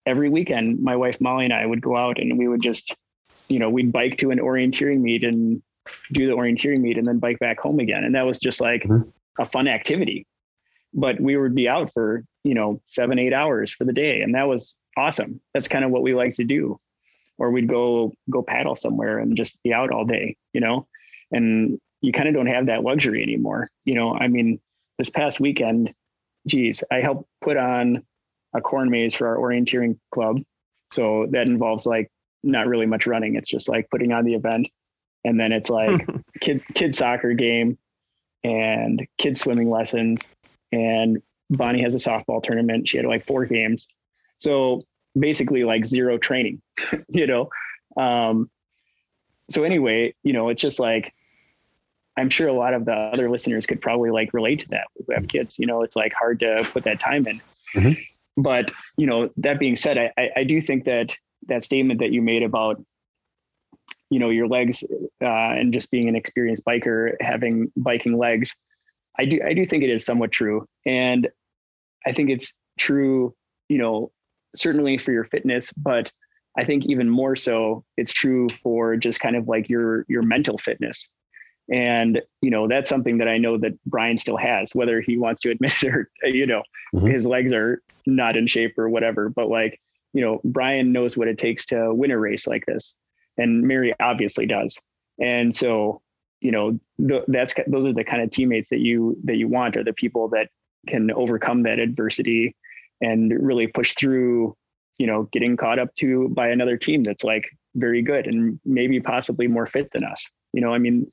every weekend, my wife Molly and I would go out and we would just, you know, we'd bike to an orienteering meet and do the orienteering meet and then bike back home again. And that was just like mm-hmm. a fun activity. But we would be out for, you know, seven, eight hours for the day. And that was awesome. That's kind of what we like to do. Or we'd go go paddle somewhere and just be out all day, you know? And you kind of don't have that luxury anymore. You know, I mean, this past weekend, geez, I helped put on a corn maze for our orienteering club. So that involves like not really much running. It's just like putting on the event. And then it's like kid kid soccer game and kid swimming lessons. And Bonnie has a softball tournament. She had like four games. So basically like zero training, you know? Um, so anyway, you know, it's just like I'm sure a lot of the other listeners could probably like relate to that who have kids. You know, it's like hard to put that time in. Mm-hmm. But you know, that being said, I, I do think that that statement that you made about you know your legs uh, and just being an experienced biker having biking legs, I do I do think it is somewhat true, and I think it's true. You know, certainly for your fitness, but I think even more so, it's true for just kind of like your your mental fitness and, you know, that's something that I know that Brian still has, whether he wants to admit it or, you know, mm-hmm. his legs are not in shape or whatever. But like, you know, Brian knows what it takes to win a race like this. And Mari obviously does. And so, you know, that's, those are the kind of teammates that you, that you want are the people that can overcome that adversity and really push through, you know, getting caught up to by another team that's like very good and maybe possibly more fit than us. You know, I mean,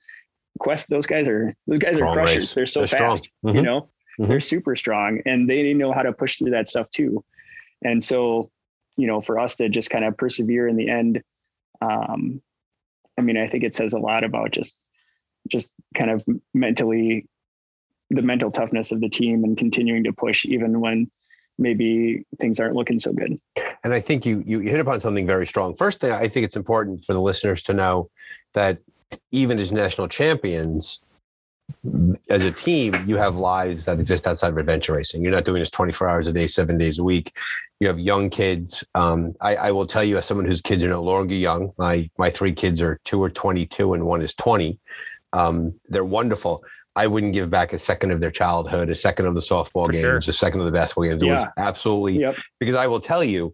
Quest, those guys are those guys strong are crushers. Race. They're so They're fast, mm-hmm. you know. Mm-hmm. They're super strong, and they know how to push through that stuff too. And so, you know, for us to just kind of persevere in the end, um, I mean, I think it says a lot about just just kind of mentally the mental toughness of the team and continuing to push even when maybe things aren't looking so good. And I think you you hit upon something very strong. First thing I think it's important for the listeners to know that even as national champions, as a team, you have lives that exist outside of adventure racing. You're not doing this 24 hours a day, seven days a week. You have young kids. Um, I, I, will tell you, as someone whose kids are no longer young, my my three kids are two or 22 and one is 20. Um, they're wonderful. I wouldn't give back a second of their childhood, a second of the softball For games, sure. a second of the basketball games. It yeah. was absolutely yep. because I will tell you,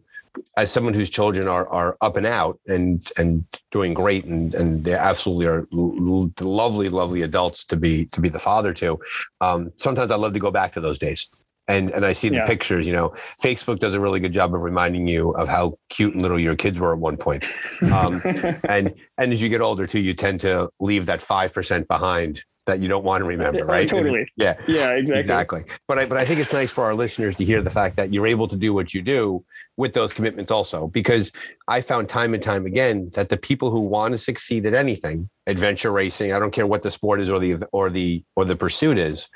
as someone whose children are are up and out and and doing great and and they absolutely are l- lovely lovely adults to be to be the father to um, sometimes i love to go back to those days and and i see the yeah. pictures you know facebook does a really good job of reminding you of how cute and little your kids were at one point um, and and as you get older too you tend to leave that 5% behind that you don't want to remember, right? totally. And, yeah. Yeah, exactly. Exactly. But I but I think it's nice for our listeners to hear the fact that you're able to do what you do with those commitments also because I found time and time again that the people who want to succeed at anything, adventure racing, I don't care what the sport is or the or the or the pursuit is,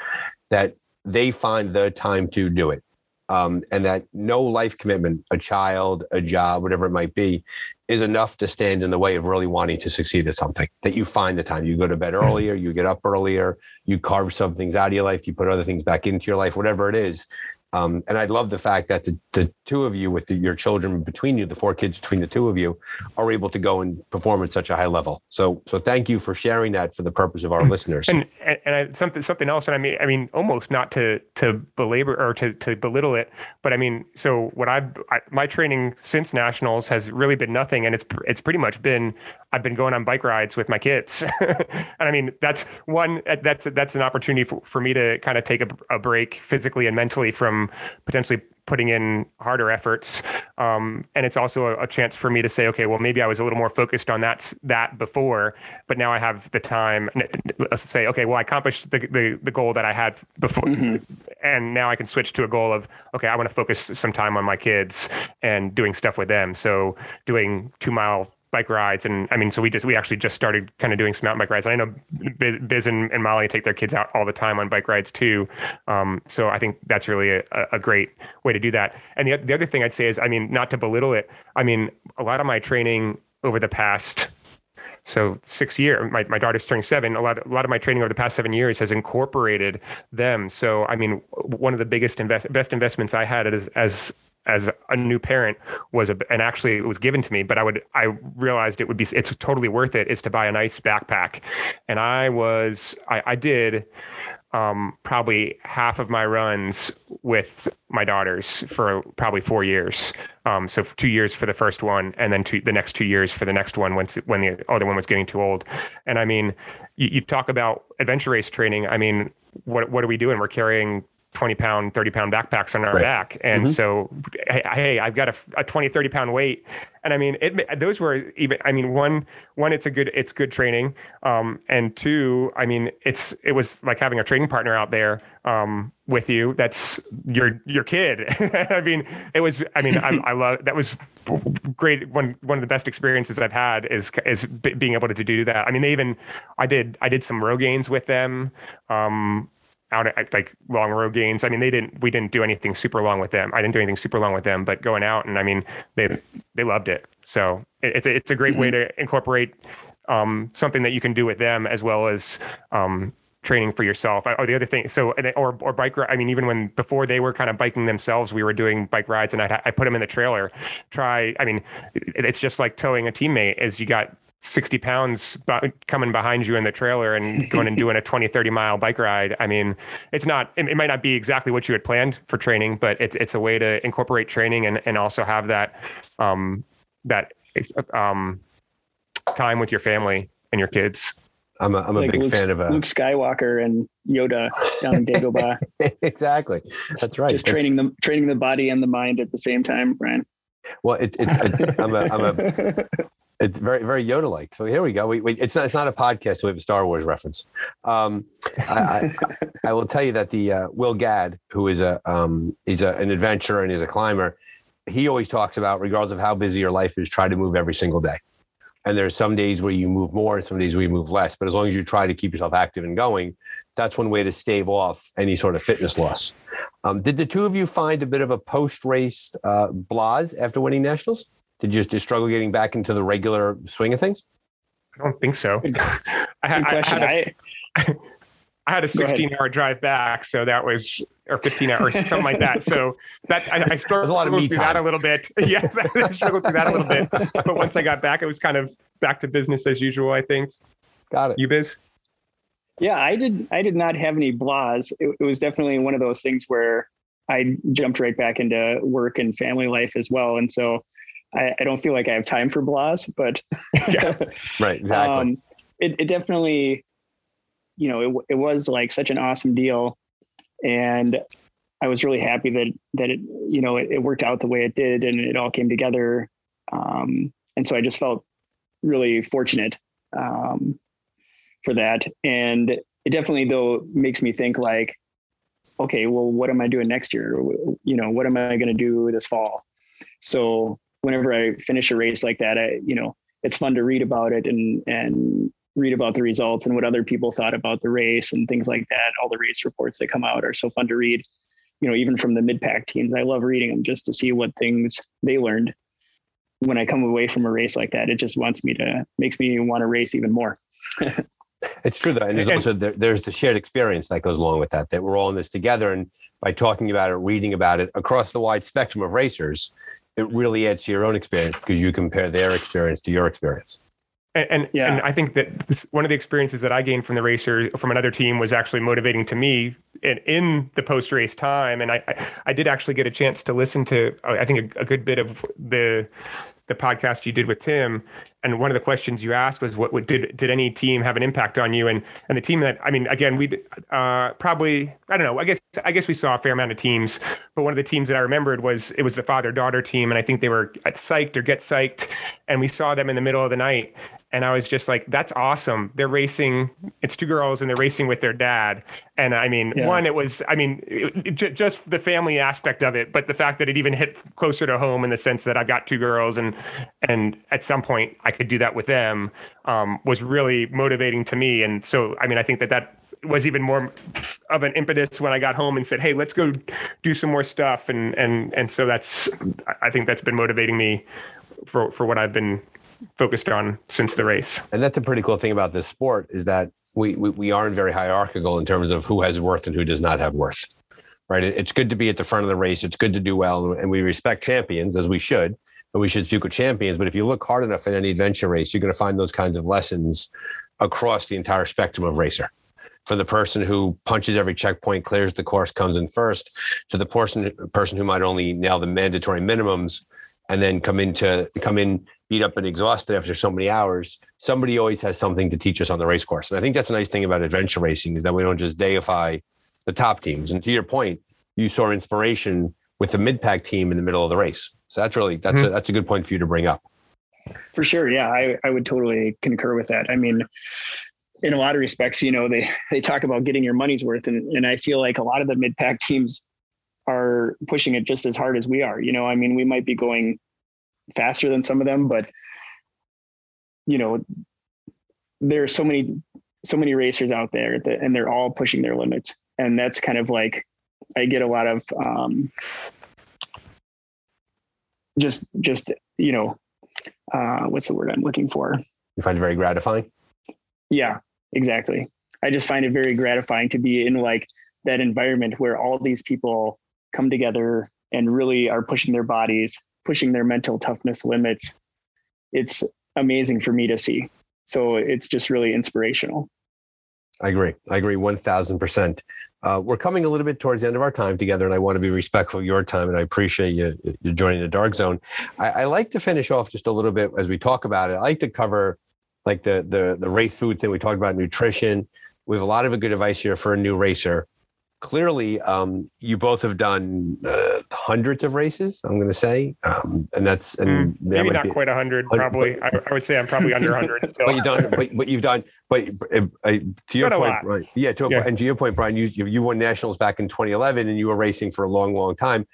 that they find the time to do it. Um, and that no life commitment, a child, a job, whatever it might be, is enough to stand in the way of really wanting to succeed at something. That you find the time. You go to bed earlier, you get up earlier, you carve some things out of your life, you put other things back into your life, whatever it is. Um, and I love the fact that the, the two of you, with the, your children between you, the four kids between the two of you, are able to go and perform at such a high level. So, so thank you for sharing that for the purpose of our listeners. And and I, something something else, and I mean, I mean, almost not to to belabor or to to belittle it, but I mean, so what I've I, my training since nationals has really been nothing, and it's it's pretty much been I've been going on bike rides with my kids, and I mean, that's one that's that's an opportunity for, for me to kind of take a, a break physically and mentally from potentially putting in harder efforts. Um, and it's also a, a, chance for me to say, okay, well, maybe I was a little more focused on that that before, but now I have the time to say, okay, well, I accomplished the, the, the goal that I had before. Mm-hmm. And now I can switch to a goal of, okay, I want to focus some time on my kids and doing stuff with them. So doing two mile bike rides. And i mean so we just we actually just started kind of doing some mountain bike rides. And i know biz, biz and, and, molly take their kids out all the time on bike rides too. Um, so i think that's really a, a, great way to do that. And the, the other thing i'd say is i mean not to belittle it i mean a lot of my training over the past so six years my, my daughter's turning seven a lot, a lot of my training over the past seven years has incorporated them. So i mean one of the biggest invest, best investments i had as, as as a new parent was a, and actually it was given to me but i would i realized it would be it's totally worth it is to buy a nice backpack and i was i, I did um, probably half of my runs with my daughters for probably four years. Um, so two years for the first one, and then two, the next two years for the next one once when the other one was getting too old. And I mean, you, you talk about adventure race training. I mean, what what are we doing? We're carrying 20 pound 30 pound backpacks on our right. back. And mm-hmm. so hey i've got a, a 20 30 pound weight. And i mean it those were even i mean one one it's a good it's good training. Um, and two i mean it's it was like having a training partner out there um, with you that's your your kid. I mean it was i mean I, I love that was great. One one of the best experiences i've had is is being able to do that. I mean they even i did i did some rogaines with them. Um, out at like long rogaines. I mean, they didn't. We didn't do anything super long with them. I didn't do anything super long with them, but going out and I mean, they they loved it. So it, it's a, it's a great mm-hmm. way to incorporate um, something that you can do with them as well as um, training for yourself. Or the other thing, so or or bike. I mean, even when before they were kind of biking themselves, we were doing bike rides, and I I put them in the trailer. Try. I mean, it's just like towing a teammate. As you got 60 pounds coming behind you in the trailer and going and doing a 20 30 mile bike ride i mean it's not it, it, might not be exactly what you had planned for training but it's, it's a way to incorporate training and, and also have that um, that um, time with your family and your kids I'm a, I'm a like big Luke, fan of a Luke Skywalker and Yoda down in Dagobah. exactly, that's right. Just training the training the body and the mind at the same time, Brian. Well, it's it's, it's I'm a I'm a It's very, very Yoda like. So here we go. We, we, it's not, it's not a podcast. So we have a Star Wars reference. Um, I, I, I, will tell you that the uh, Will Gadd, who is a um, he's a, an adventurer and he's a climber, he always talks about, regardless of how busy your life is, try to move every single day. And there's some days where you move more, and some days where you move less. But as long as you try to keep yourself active and going, that's one way to stave off any sort of fitness loss. Um, did the two of you find a bit of a post-race uh, blase after winning nationals? Did you just struggle getting back into the regular swing of things? I don't think so. I, had, I, had a, I had a 16 hour drive back, so that was or 15 hours, something like that. So that I, I struggled a lot of through time. that a little bit. yes, I struggled through that a little bit. But once I got back, it was kind of back to business as usual. I think. Got it. You biz? Yeah, I did. I did not have any blahs. It, it was definitely one of those things where I jumped right back into work and family life as well, and so I, I don't feel like I have time for blahs, but yeah, right, exactly. Um, it, it definitely, you know, it, it was like such an awesome deal, and I was really happy that that it, you know, it, it worked out the way it did, and it all came together. Um, and so I just felt really fortunate um, for that, and it definitely though makes me think like, okay, well, what am I doing next year? You know, what am I going to do this fall? So whenever I finish a race like that, I, you know, it's fun to read about it and, and read about the results and what other people thought about the race and things like that. All the race reports that come out are so fun to read, you know, even from the mid pack teams. I love reading them just to see what things they learned. When I come away from a race like that, it just wants me to, makes me want to race even more. it's true though. And there's also, there, there's the shared experience that goes along with that, that we're all in this together. And by talking about it, reading about it across the wide spectrum of racers, it really adds to your own experience because you compare their experience to your experience. And, and, yeah. and I think that this, one of the experiences that I gained from the racer from another team was actually motivating to me in, in the post race time. And I, I, I, did actually get a chance to listen to, I think, a, a good bit of the the podcast you did with Tim, and one of the questions you asked was, "What, what did did any team have an impact on you?" And and the team that I mean, again, we uh, probably I don't know. I guess I guess we saw a fair amount of teams, but one of the teams that I remembered was it was the father daughter team, and I think they were at psyched or get psyched, and we saw them in the middle of the night, and I was just like, "That's awesome! They're racing. It's two girls, and they're racing with their dad." And I mean, yeah. one, it was, I mean, it, it, just the family aspect of it, but the fact that it even hit closer to home in the sense that I've got two girls, and and at some point I could do that with them, um, was really motivating to me. And so, I mean, I think that that was even more of an impetus when I got home and said, "Hey, let's go do some more stuff." And and and so that's, I think that's been motivating me for for what I've been focused on since the race. And that's a pretty cool thing about this sport is that we, we, we aren't very hierarchical in terms of who has worth and who does not have worth. Right. It's good to be at the front of the race. It's good to do well. And we respect champions as we should, and we should speak with champions. But if you look hard enough in any adventure race, you're going to find those kinds of lessons across the entire spectrum of racer. From the person who punches every checkpoint, clears the course, comes in first, to the person person who might only nail the mandatory minimums and then come into come in beat up and exhausted after so many hours, somebody always has something to teach us on the race course. And I think that's a nice thing about adventure racing is that we don't just deify the top teams. And to your point, you saw inspiration with the mid pack team in the middle of the race. So that's really that's mm-hmm. a, that's a good point for you to bring up. For sure, yeah, I, I would totally concur with that. I mean, in a lot of respects, you know, they they talk about getting your money's worth, and and I feel like a lot of the mid pack teams are pushing it just as hard as we are. You know, I mean, we might be going faster than some of them, but you know, there's so many so many racers out there that and they're all pushing their limits. And that's kind of like I get a lot of um just just you know uh what's the word I'm looking for? You find it very gratifying? Yeah, exactly. I just find it very gratifying to be in like that environment where all these people come together and really are pushing their bodies pushing their mental toughness limits it's amazing for me to see so it's just really inspirational i agree i agree 1000% uh, we're coming a little bit towards the end of our time together, and I want to be respectful of your time, and I appreciate you, you joining the Dark Zone. I, I, like to finish off just a little bit as we talk about it. I like to cover like the the the race food thing. We talked about nutrition. We have a lot of good advice here for a new racer clearly um, you both have done uh, hundreds of races i'm going to say um, and that's and mm, maybe not be, quite 100 probably. I, I, would say i'm probably under 100 but you've done but, but you've done but uh, uh to your point right yeah to, yeah. and to your point brian you you won nationals back in 2011 and you were racing for a long long time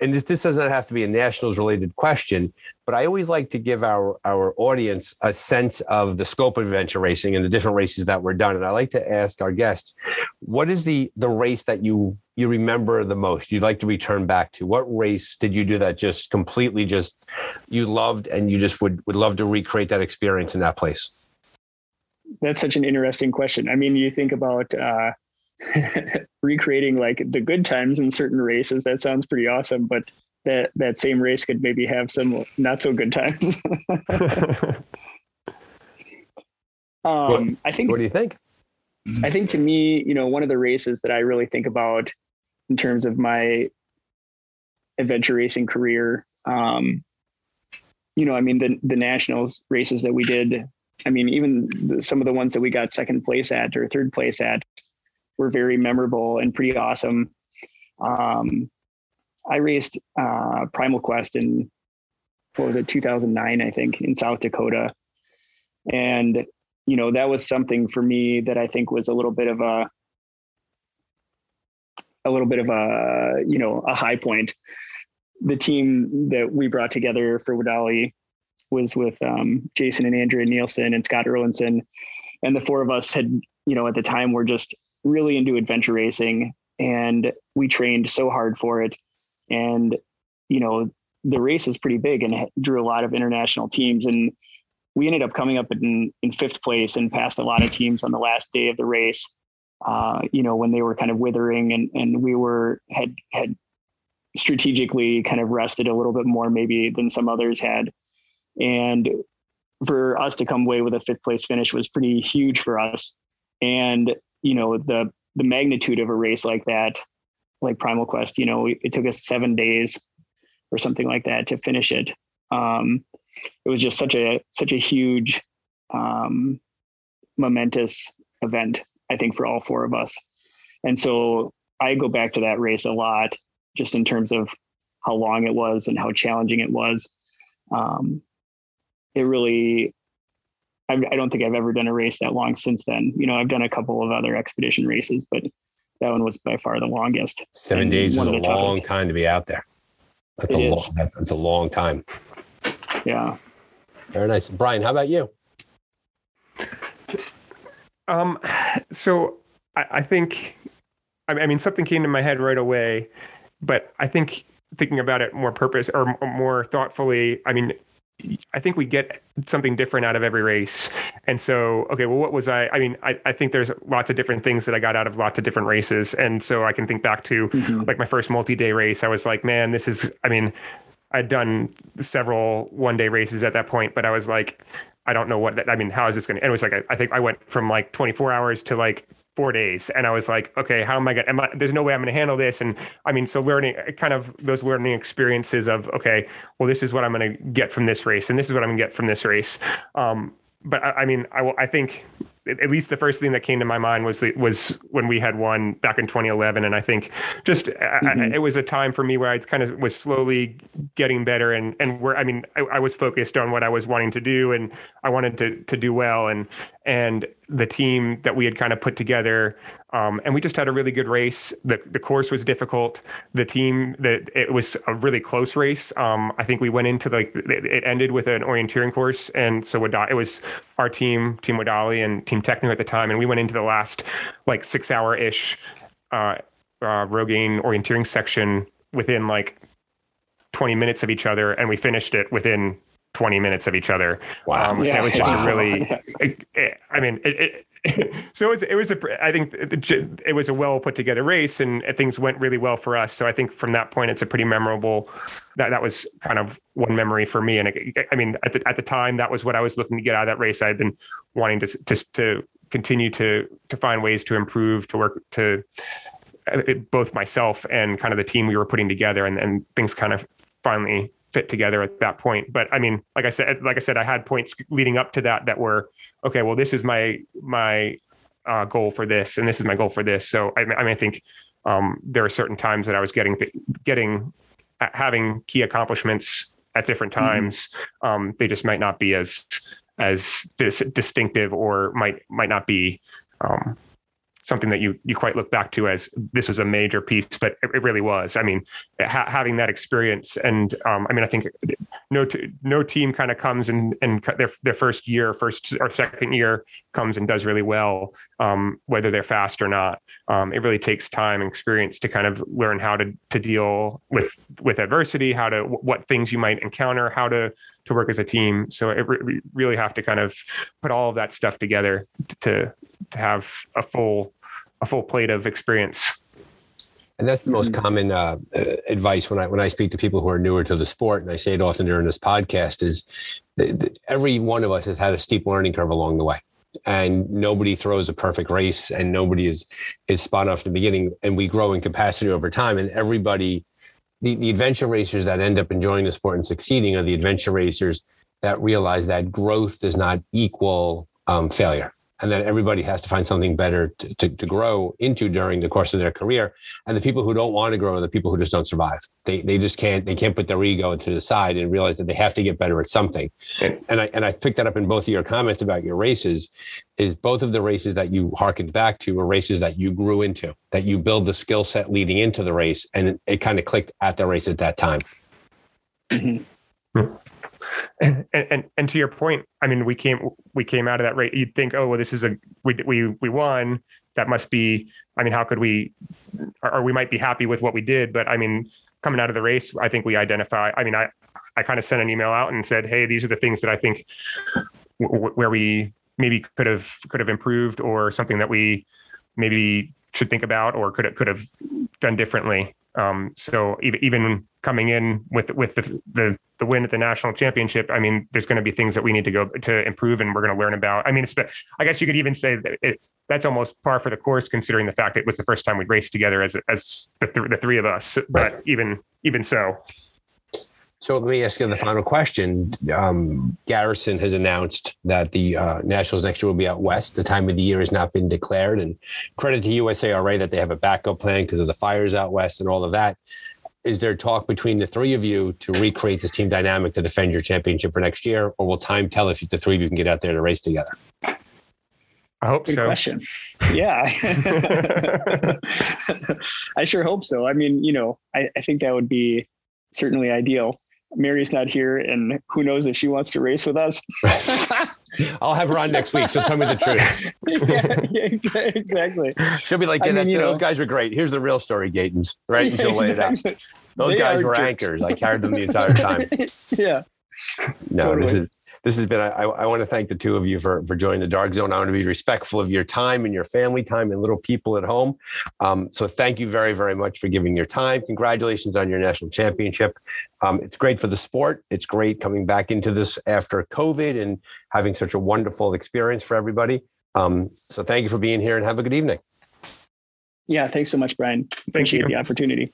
and this, this does not have to be a nationals related question, but I always like to give our, our audience a sense of the scope of adventure racing and the different races that were done. And I like to ask our guests, what is the, the race that you, you remember the most you'd like to return back to? What race did you do that just completely just you loved and you just would, would love to recreate that experience in that place? That's such an interesting question. I mean, you think about, uh, recreating like the good times in certain races that sounds pretty awesome but that that same race could maybe have some not so good times. Um, i think what do you think? I think to me you know one of the races that i really think about in terms of my adventure racing career um, you know i mean the the nationals races that we did i mean even the, some of the ones that we got second place at or third place at were very memorable and pretty awesome. Um, I raced uh, Primal Quest in what was it, 2009, I think, in South Dakota, and you know that was something for me that I think was a little bit of a a little bit of a you know a high point. The team that we brought together for WEDALI was with um, Jason and Andrea Nielsen and Scott Erlandson, and the four of us had you know at the time were just really into adventure racing and we trained so hard for it. And, you know, the race is pretty big and drew a lot of international teams. And we ended up coming up in, in fifth place and passed a lot of teams on the last day of the race. Uh, you know, when they were kind of withering and, and we were, had, had strategically kind of rested a little bit more maybe than some others had. And for us to come away with a fifth place finish was pretty huge for us. And you know the the magnitude of a race like that like primal quest you know it took us seven days or something like that to finish it Um, it was just such a such a huge, um, momentous event. I think for all four of us, and so I go back to that race a lot, just in terms of how long it was and how challenging it was. Um, it really, I, I don't think I've ever done a race that long since then. You know, I've done a couple of other expedition races, but that one was by far the longest. Seven days is a long toughest. time to be out there. That's it a long. That's, that's a long time. Yeah. Very nice, Brian. How about you? Um. So I, I think, I mean, something came to my head right away, but I think thinking about it more purpose or more thoughtfully, I mean, I think we get something different out of every race. And so, okay, well, what was I? I mean, I, I think there's lots of different things that I got out of lots of different races. And so I can think back to mm-hmm. like my first multi day race. I was like, man, this is, I mean, I'd done several one day races at that point, but I was like, I don't know what that, I mean, how is this going to, and it was like, I, I think I went from like 24 hours to like four days. And i was like okay how am i going to am I there's no way i'm going to handle this. And i mean so learning kind of those learning experiences of okay well this is what i'm going to get from this race and this is what i'm going to get from this race. Um, but I, I mean I, I think at least the first thing that came to my mind was was when we had won back in 2011 and i think just mm-hmm. I, it was a time for me where i kind of was slowly getting better and and where i mean I, I, was focused on what i was wanting to do and i wanted to to do well and and the team that we had kind of put together um, and we just had a really good race. The the course was difficult. The team that it was a really close race. Um, I think we went into like it ended with an orienteering course, and so it was our team, Team WEDALI and Team Techno at the time, and we went into the last like six hour ish uh, uh, Rogaine orienteering section within like 20 minutes of each other, and we finished it within 20 minutes of each other. Wow. Um, yeah. It was just wow. really, it, I mean, it, so it was, it was a, I think it was a well put together race and things went really well for us. So I think from that point, it's a pretty memorable, that, that was kind of one memory for me. And it, I mean, at the, at the time, that was what I was looking to get out of that race. I'd been wanting to, to, to continue to, to find ways to improve, to work, to uh, both myself and kind of the team we were putting together and, and things kind of finally fit together at that point. But I mean, like I said, like I said, I had points leading up to that that were okay. Well, this is my my uh, goal for this, and this is my goal for this. So I, I mean, I think um, there are certain times that I was getting getting having key accomplishments at different mm-hmm. times. Mm-hmm. Um, they just might not be as as dis- distinctive or might might not be um, something that you you quite look back to as this was a major piece, but it, it really was. I mean, ha- having that experience, and um, I mean, I think no t- no team kind of comes and and their their first year, first or second year comes and does really well, um, whether they're fast or not. Um, it really takes time and experience to kind of learn how to to deal with with adversity, how to what things you might encounter, how to to work as a team. So it re- really have to kind of put all of that stuff together to to have a full a full plate of experience. And that's the most common uh, uh, advice when I when I speak to people who are newer to the sport, and I say it often during this podcast: is that every one of us has had a steep learning curve along the way, and nobody throws a perfect race, and nobody is is spot from the beginning, and we grow in capacity over time, and everybody. The, the adventure racers that end up enjoying the sport and succeeding are the adventure racers that realize that growth does not equal um, failure and then everybody has to find something better to, to, to, grow into during the course of their career. And the people who don't want to grow are the people who just don't survive. They, they just can't they can't put their ego to the side and realize that they have to get better at something. And, and i and i picked that up in both of your comments about your races is both of the races that you harkened back to were races that you grew into that you build the skill set leading into the race and it, it kind of clicked at the race at that time. Mm-hmm. Hmm and, and and to your point, I mean, we came we came out of that rate. You'd think, oh, well, this is a we we we won. That must be. I mean, how could we? Or we might be happy with what we did, but I mean, coming out of the race, I think we identify. I mean, I I kind of sent an email out and said, hey, these are the things that I think w- where we maybe could have could have improved, or something that we maybe should think about, or could have could have done differently. Um, so even even coming in with with the, the the win at the national championship, I mean, there's going to be things that we need to go to improve, and we're going to learn about. I mean, it's I guess you could even say that it, that's almost par for the course, considering the fact it was the first time we'd raced together as as the, th- the three of us. But even even so. So let me ask you the final question. Um, Garrison has announced that the uh, Nationals next year will be out west. The time of the year has not been declared, and credit to USARA that they have a backup plan because of the fires out west and all of that. Is there talk between the three of you to recreate this team dynamic to defend your championship for next year, or will time tell if the three of you can get out there to race together? I hope Good so. question. Yeah. I sure hope so. I mean, you know, I, I think that would be certainly ideal. Mari's not here, and who knows if she wants to race with us. I'll have her on next week. So tell me the truth. yeah, yeah, exactly. She'll be like, I yeah, mean, that- those know- guys were great. Here's the real story, Gatens. Right? And she'll lay it out. Those They guys were jerks. anchors. I carried them the entire time. yeah. No, this is this has been. I, I want to thank the two of you for for joining the Dark Zone. I want to be respectful of your time and your family time and little people at home. Um, so thank you very very much for giving your time. Congratulations on your national championship. Um, it's great for the sport. It's great coming back into this after COVID and having such a wonderful experience for everybody. Um, so thank you for being here and have a good evening. Yeah. Thanks so much, Brian. Thank Appreciate you. the opportunity.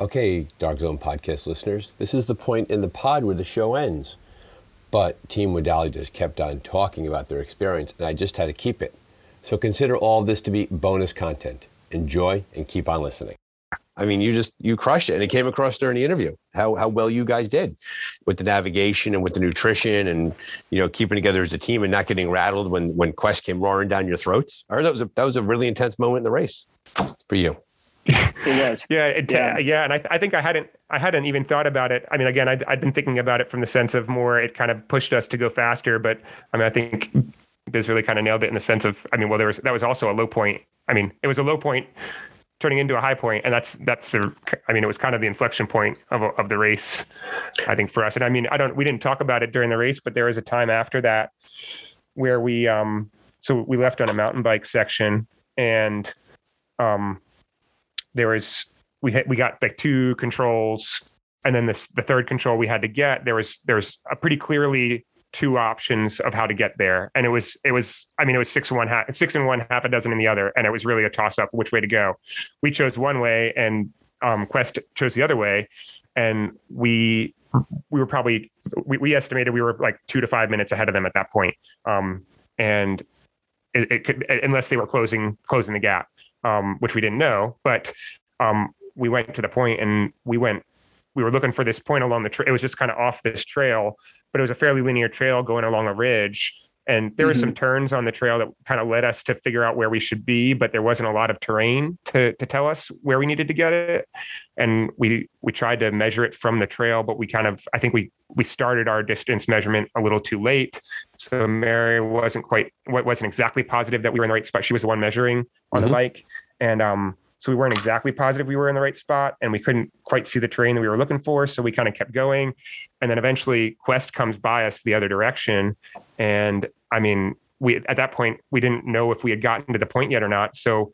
Okay, Dark Zone podcast listeners, this is the point in the pod where the show ends. But Team WEDALI just kept on talking about their experience, and I just had to keep it. So consider all this to be bonus content. Enjoy and keep on listening. I mean, you just you crushed it, and it came across during the interview how how well you guys did with the navigation and with the nutrition, and you know keeping together as a team and not getting rattled when when Quest came roaring down your throats. I heard that was a that was a really intense moment in the race for you. It was. Yeah, it, Yeah. yeah, and I, I think I hadn't, I hadn't even thought about it. I mean, again, I'd, I'd been thinking about it from the sense of more, it kind of pushed us to go faster. But I mean, I think Biz really kind of nailed it in the sense of, I mean, well, there was that was also a low point. I mean, it was a low point turning into a high point, and that's that's the, I mean, it was kind of the inflection point of of the race, I think for us. And I mean, I don't, we didn't talk about it during the race, but there was a time after that where we, um, so we left on a mountain bike section, and um, there was we had we got like two controls and then this the third control we had to get there was there was a pretty clearly two options of how to get there. And it was it was i mean it was six and one half six and one half a dozen in the other and it was really a toss up which way to go. We chose one way and um, quest chose the other way and we we were probably we, we estimated we were like two to five minutes ahead of them at that point. Um, and it, it could unless they were closing closing the gap um, which we didn't know. But um, we went to the point and we went, we were looking for this point along the trail. It was just kind of off this trail, but it was a fairly linear trail going along a ridge. And there were some turns on the trail that kind of led us to figure out where we should be, but there wasn't a lot of terrain to to tell us where we needed to get it. And we we tried to measure it from the trail, but we kind of I think we we started our distance measurement a little too late. So Mari wasn't quite wasn't exactly positive that we were in the right spot. She was the one measuring on Mhm. the bike, and um, so we weren't exactly positive we were in the right spot, and we couldn't quite see the terrain that we were looking for. So we kind of kept going, and then eventually Quest comes by us the other direction, and I mean, we at that point we didn't know if we had gotten to the point yet or not. So,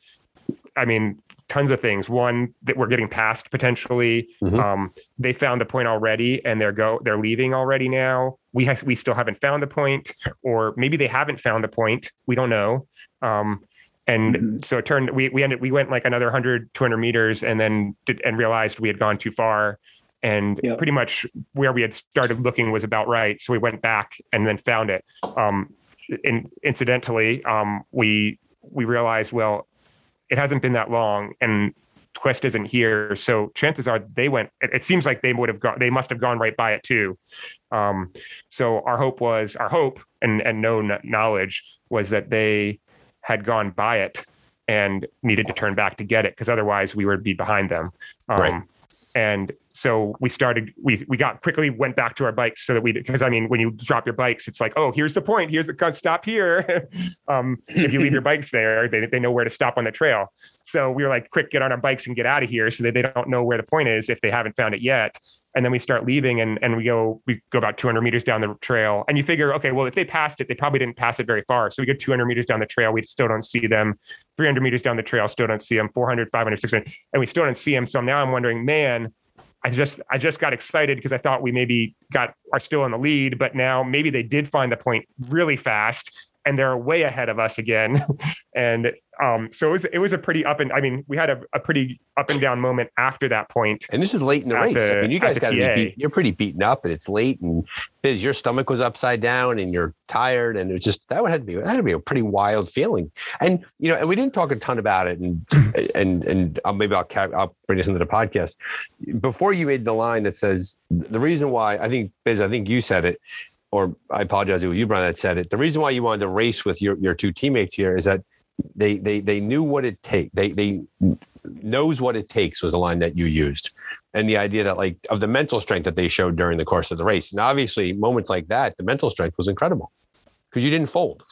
I mean, tons of things. One that we're getting past potentially. Mhm. Um, they found the point already, and they're go they're leaving already now. We have we still haven't found the point, or maybe they haven't found the point. We don't know. Um, and Mhm. so it turned we we ended we went like another 100 200 meters and then did, and realized we had gone too far and Yep. pretty much where we had started looking was about right so we went back and then found it um in, incidentally um we we realized well it hasn't been that long and quest isn't here so chances are they went it, it seems like they would have gone they must have gone right by it too um so our hope was our hope and and no knowledge was that they had gone by it and needed to turn back to get it because otherwise we would be behind them. Um, Right. And so we started, we we got quickly went back to our bikes so that we, because I mean, when you drop your bikes, it's like, oh, here's the point. Here's the cut. Stop here. um, if you leave your bikes there, they, they know where to stop on the trail. So we were like, quick, get on our bikes and get out of here so that they don't know where the point is if they haven't found it yet. And then we start leaving and, and we go, we go about 200 meters down the trail and you figure, okay, well, if they passed it, they probably didn't pass it very far. So we go 200 meters down the trail. We still don't see them 300 meters down the trail, still don't see them 400, 500, 600, and we still don't see them. So now I'm wondering, man, I just, I just got excited because I thought we maybe got, are still in the lead, but now maybe they did find the point really fast and they're way ahead of us again. and um, so it was it was a pretty up and I mean we had a, a pretty up and down moment after that point. And this is late in the race. The, I mean, you guys got to be beat, you're pretty beaten up, and it's late, and Biz, your stomach was upside down, and you're tired, and it's just that would have to be that had to be a pretty wild feeling. And you know, and we didn't talk a ton about it, and and and uh, maybe I'll I'll bring this into the podcast. Before you made the line that says the reason why I think Biz, I think you said it or I apologize, it was you, Brian, that said it. The reason why you wanted to race with your, your two teammates here is that they they they knew what it take. They they knows what it takes was a line that you used, and the idea that like of the mental strength that they showed during the course of the race. And obviously, moments like that, the mental strength was incredible because you didn't fold.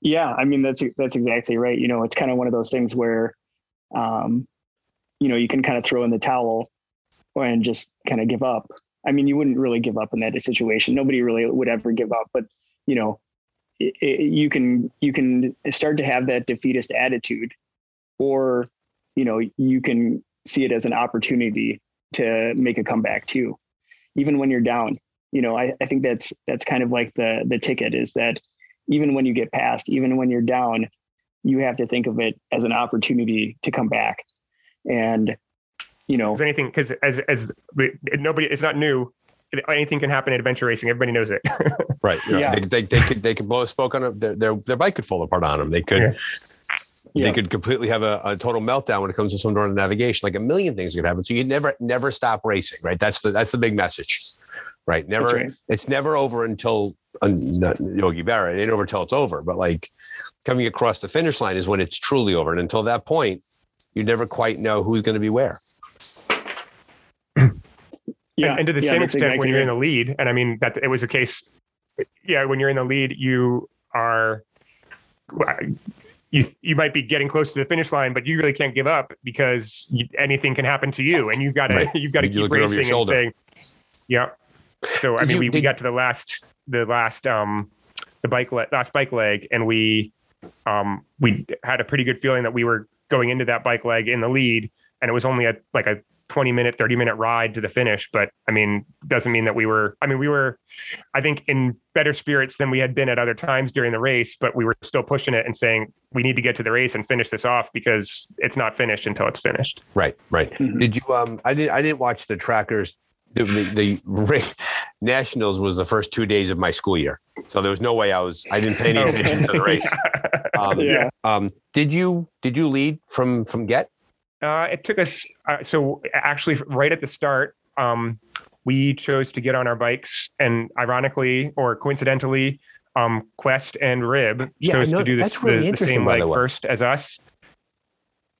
Yeah, I mean that's that's exactly right. You know, it's kind of one of those things where, um, you know, you can kind of throw in the towel and just kind of give up. I mean, you wouldn't really give up in that situation. Nobody really would ever give up, but you know, it, it, you can you can start to have that defeatist attitude, or you know, you can see it as an opportunity to make a comeback too, even when you're down. You know, I, I think that's that's kind of like the the ticket is that even when you get past, even when you're down, you have to think of it as an opportunity to come back. And you know, anything because as as nobody, it's not new. Anything can happen in adventure racing. Everybody knows it. right. Yeah. They, they, they, could they could blow a spoke on them. Their, their, their bike could fall apart on them. They could. Yeah. They could completely have a, a, total meltdown when it comes to some sort of navigation. Like a million things could happen. So you never, never stop racing, right? That's the that's the big message, right? Never, right. it's never over until uh, not Yogi Berra. It ain't over until it's over. But like coming across the finish line is when it's truly over. And until that point, you never quite know who's going to be where. Yeah, and, and to the yeah, same extent exactly when you're in the lead, and I mean that it was a case. Yeah, when you're in the lead, you are you you might be getting close to the finish line, but you really can't give up because you, anything can happen to you, and you've got to right. you've got to keep racing and saying, yeah. So I mean, you, we, did, we got to the last the last um the bike le- last bike leg, and we um we had a pretty good feeling that we were going into that bike leg in the lead, and it was only a like a 20 minute 30 minute ride to the finish but i mean doesn't mean that we were i mean we were i think in better spirits than we had been at other times during the race but we were still pushing it and saying we need to get to the race and finish this off because it's not finished until it's finished. Right right. Mm-hmm. did you um i didn't i didn't watch the trackers. The, the, the nationals was the first two days of my school year so there was no way i was i didn't pay any attention to the race. Um, yeah. um did you did you lead from from get uh, it took us uh, so actually right at the start, um, we chose to get on our bikes, and ironically or coincidentally, um, Quest and Rib yeah, chose to do this really the, the, same leg first as us.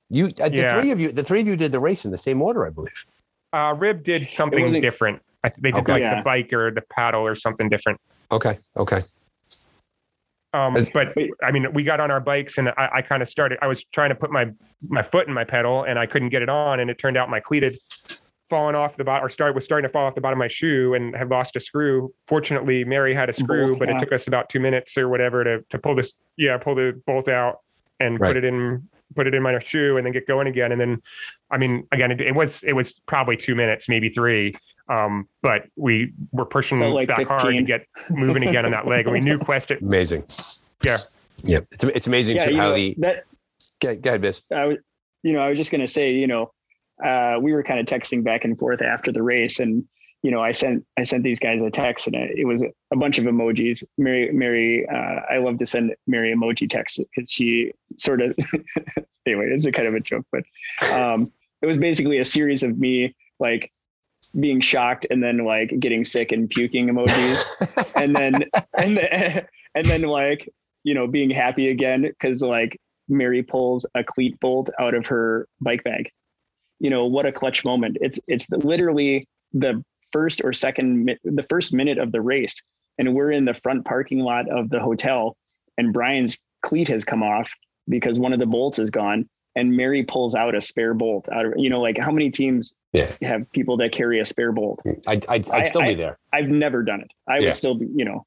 You, uh, the yeah. three of you, the three of you did the race in the same order, I believe. Uh, Rib did something different. I, they did okay. like yeah. the bike or the paddle or something different. Okay. Okay. Um, but I mean, we got on our bikes and I, I kind of started, I was trying to put my, my foot in my pedal and I couldn't get it on. And it turned out my cleat had fallen off the bottom or start was starting to fall off the bottom of my shoe and had lost a screw. Fortunately, Mari had a screw, bolt, but it took us about two minutes or whatever to, to pull this, yeah, pull the bolt out and right. put it in put it in my shoe and then get going again. And then, I mean, again, it, it was it was probably two minutes, maybe three. Um, but we were pushing like back 15. hard to get moving again on that leg. And we knew Quest. It, amazing. Yeah. Yeah. It's it's amazing yeah, how know, the that. Go, go ahead, Biz. I was, you know, I was just going to say, you know, uh, we were kind of texting back and forth after the race, and you know, I sent I sent these guys a text, and it, was a bunch of emojis. Mari, Mari, uh, I love to send Mari emoji texts because she sort of anyway, it's a kind of a joke, but um, it was basically a series of me like being shocked and then like getting sick and puking emojis, and then and then, and then like you know being happy again because like Mari pulls a cleat bolt out of her bike bag. You know what a clutch moment! It's it's literally the first or second, the first minute of the race, and we're in the front parking lot of the hotel, and Brian's cleat has come off because one of the bolts is gone, and Mari pulls out a spare bolt out of you know like how many teams yeah. have people that carry a spare bolt? I I'd, I'd still I, be there. I, have never done it. I yeah. would still be you know.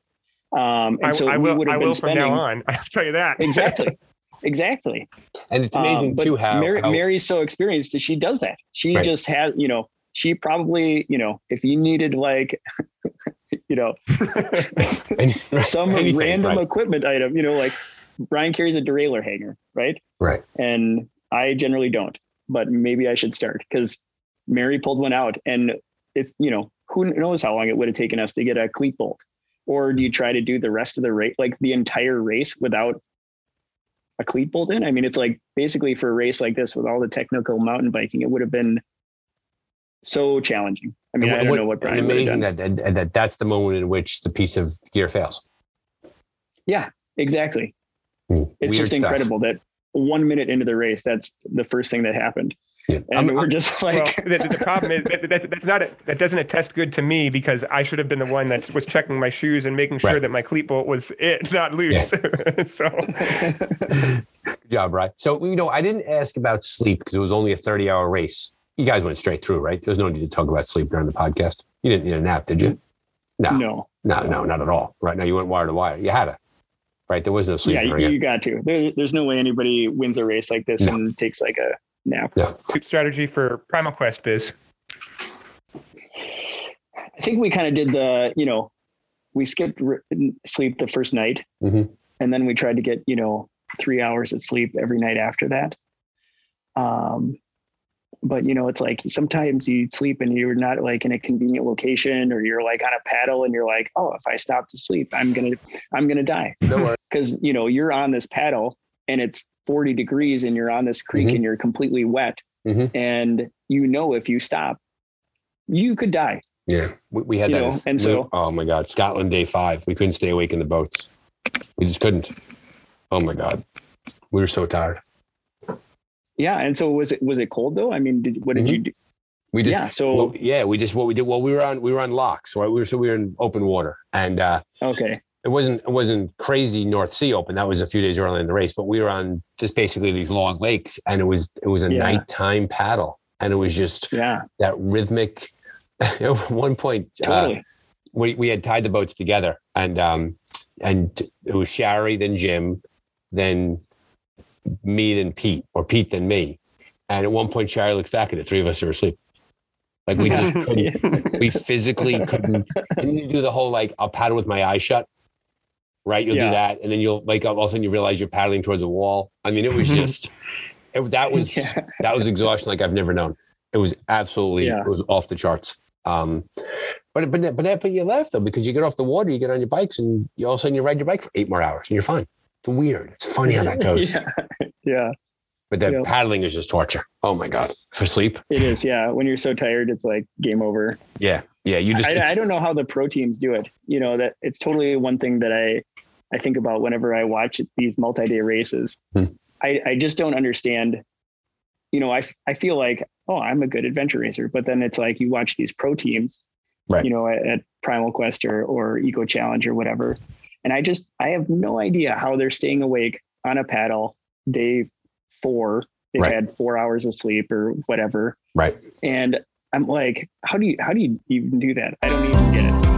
Um, and I, so I will. We I will spending, from now on. I'll tell you that exactly. Exactly. And it's amazing um, too how, Mari, how, Mari's so experienced that she does that. She right. just has, you know, she probably, you know, if you needed like, you know, some Anything, random right. equipment item, you know, like Brian carries a derailleur hanger, right? Right. And I generally don't, but maybe I should start because Mari pulled one out and it's, you know, who knows how long it would have taken us to get a cleat bolt. Or do you try to do the rest of the race, like the entire race without a cleat bolt in? I mean, it's like basically for a race like this with all the technical mountain biking, it would have been so challenging. I mean, And I don't what- know what and Brian would have amazing done. that, that that that's the moment in which the piece of gear fails. Yeah, exactly. Hmm. It's Weird just stuff. incredible that one minute into the race, that's the first thing that happened. Yeah. And I'm- we're just Well, like, the, the problem is that, that, that's not a, that doesn't attest good to me because I should have been the one that was checking my shoes and making sure Right. that my cleat bolt was it, not loose. so Good job, right? So, you know, I didn't ask about sleep because it was only a 30 hour race. You guys went straight through, right? There was no need to talk about sleep during the podcast. You didn't need a nap, did you? No, no, no. no, not at all. Right now, you went wire to wire. You had to, right? There was no sleep Yeah, you, you got to. There, there's no way anybody wins a race like this No. and takes like a nap. sleep strategy for Primal Quest biz. I think we kind of did the, you know, we skipped r- sleep the first night, Mhm. and then we tried to get, you know, three hours of sleep every night after that. Um, but you know, it's like sometimes you sleep and you're not like in a convenient location, or you're like on a paddle, and you're like, oh, if I stop to sleep, I'm gonna, I'm gonna die No worries. because you know you're on this paddle and it's 40 degrees and you're on this creek Mhm. and you're completely wet, Mhm. and you know if you stop, you could die. Yeah, we, we had You that. know, and so- oh my God, Scotland day five. We couldn't stay awake in the boats. We just couldn't. Oh my God, we were so tired. Yeah, and so was it was it cold though? I mean, did, what did Mhm. you do? We just yeah, so well, yeah, we just what we did. Well, we were on we were on lochs, right? We were so we were in open water, and uh, okay, it wasn't it wasn't crazy North Sea open. That was a few days early in the race, but we were on just basically these long lakes, and it was it was a Yeah. nighttime paddle, and it was just yeah, that rhythmic. At one point, uh, we we had tied the boats together, and um, and it was Shari, then Jim, then me, than Pete, or Pete, than me. And at one point, Shari looks back, and the three of us are asleep. Like we just couldn't we physically couldn't. And you do the whole like I'll paddle with my eyes shut, right? You'll Yeah. do that, and then you'll wake up all of a sudden you realize you're paddling towards a wall. I mean, it was just it, that was Yeah. that was exhaustion like I've never known. It was absolutely Yeah. it was off the charts. Um, but but but but you laugh though because you get off the water, you get on your bikes, and you all of a sudden you ride your bike for eight more hours, and you're fine. It's weird. It's funny how that goes. yeah, yeah, But the Yeah. paddling is just torture. Oh my god, for sleep. it is. Yeah, when you're so tired, it's like game over. Yeah, yeah. You just I, I don't know how the pro teams do it. You know that it's totally one thing that I I think about whenever I watch these multi-day races. Hmm. I I just don't understand. You know, I I feel like oh I'm a good adventure racer, but then it's like you watch these pro teams, Right. You know, at, at Primal Quest or or Eco Challenge or whatever, and I just I have no idea how they're staying awake on a paddle day four. They've Right. had four hours of sleep or whatever, right. and I'm like, how do you how do you even do that? I don't even get it.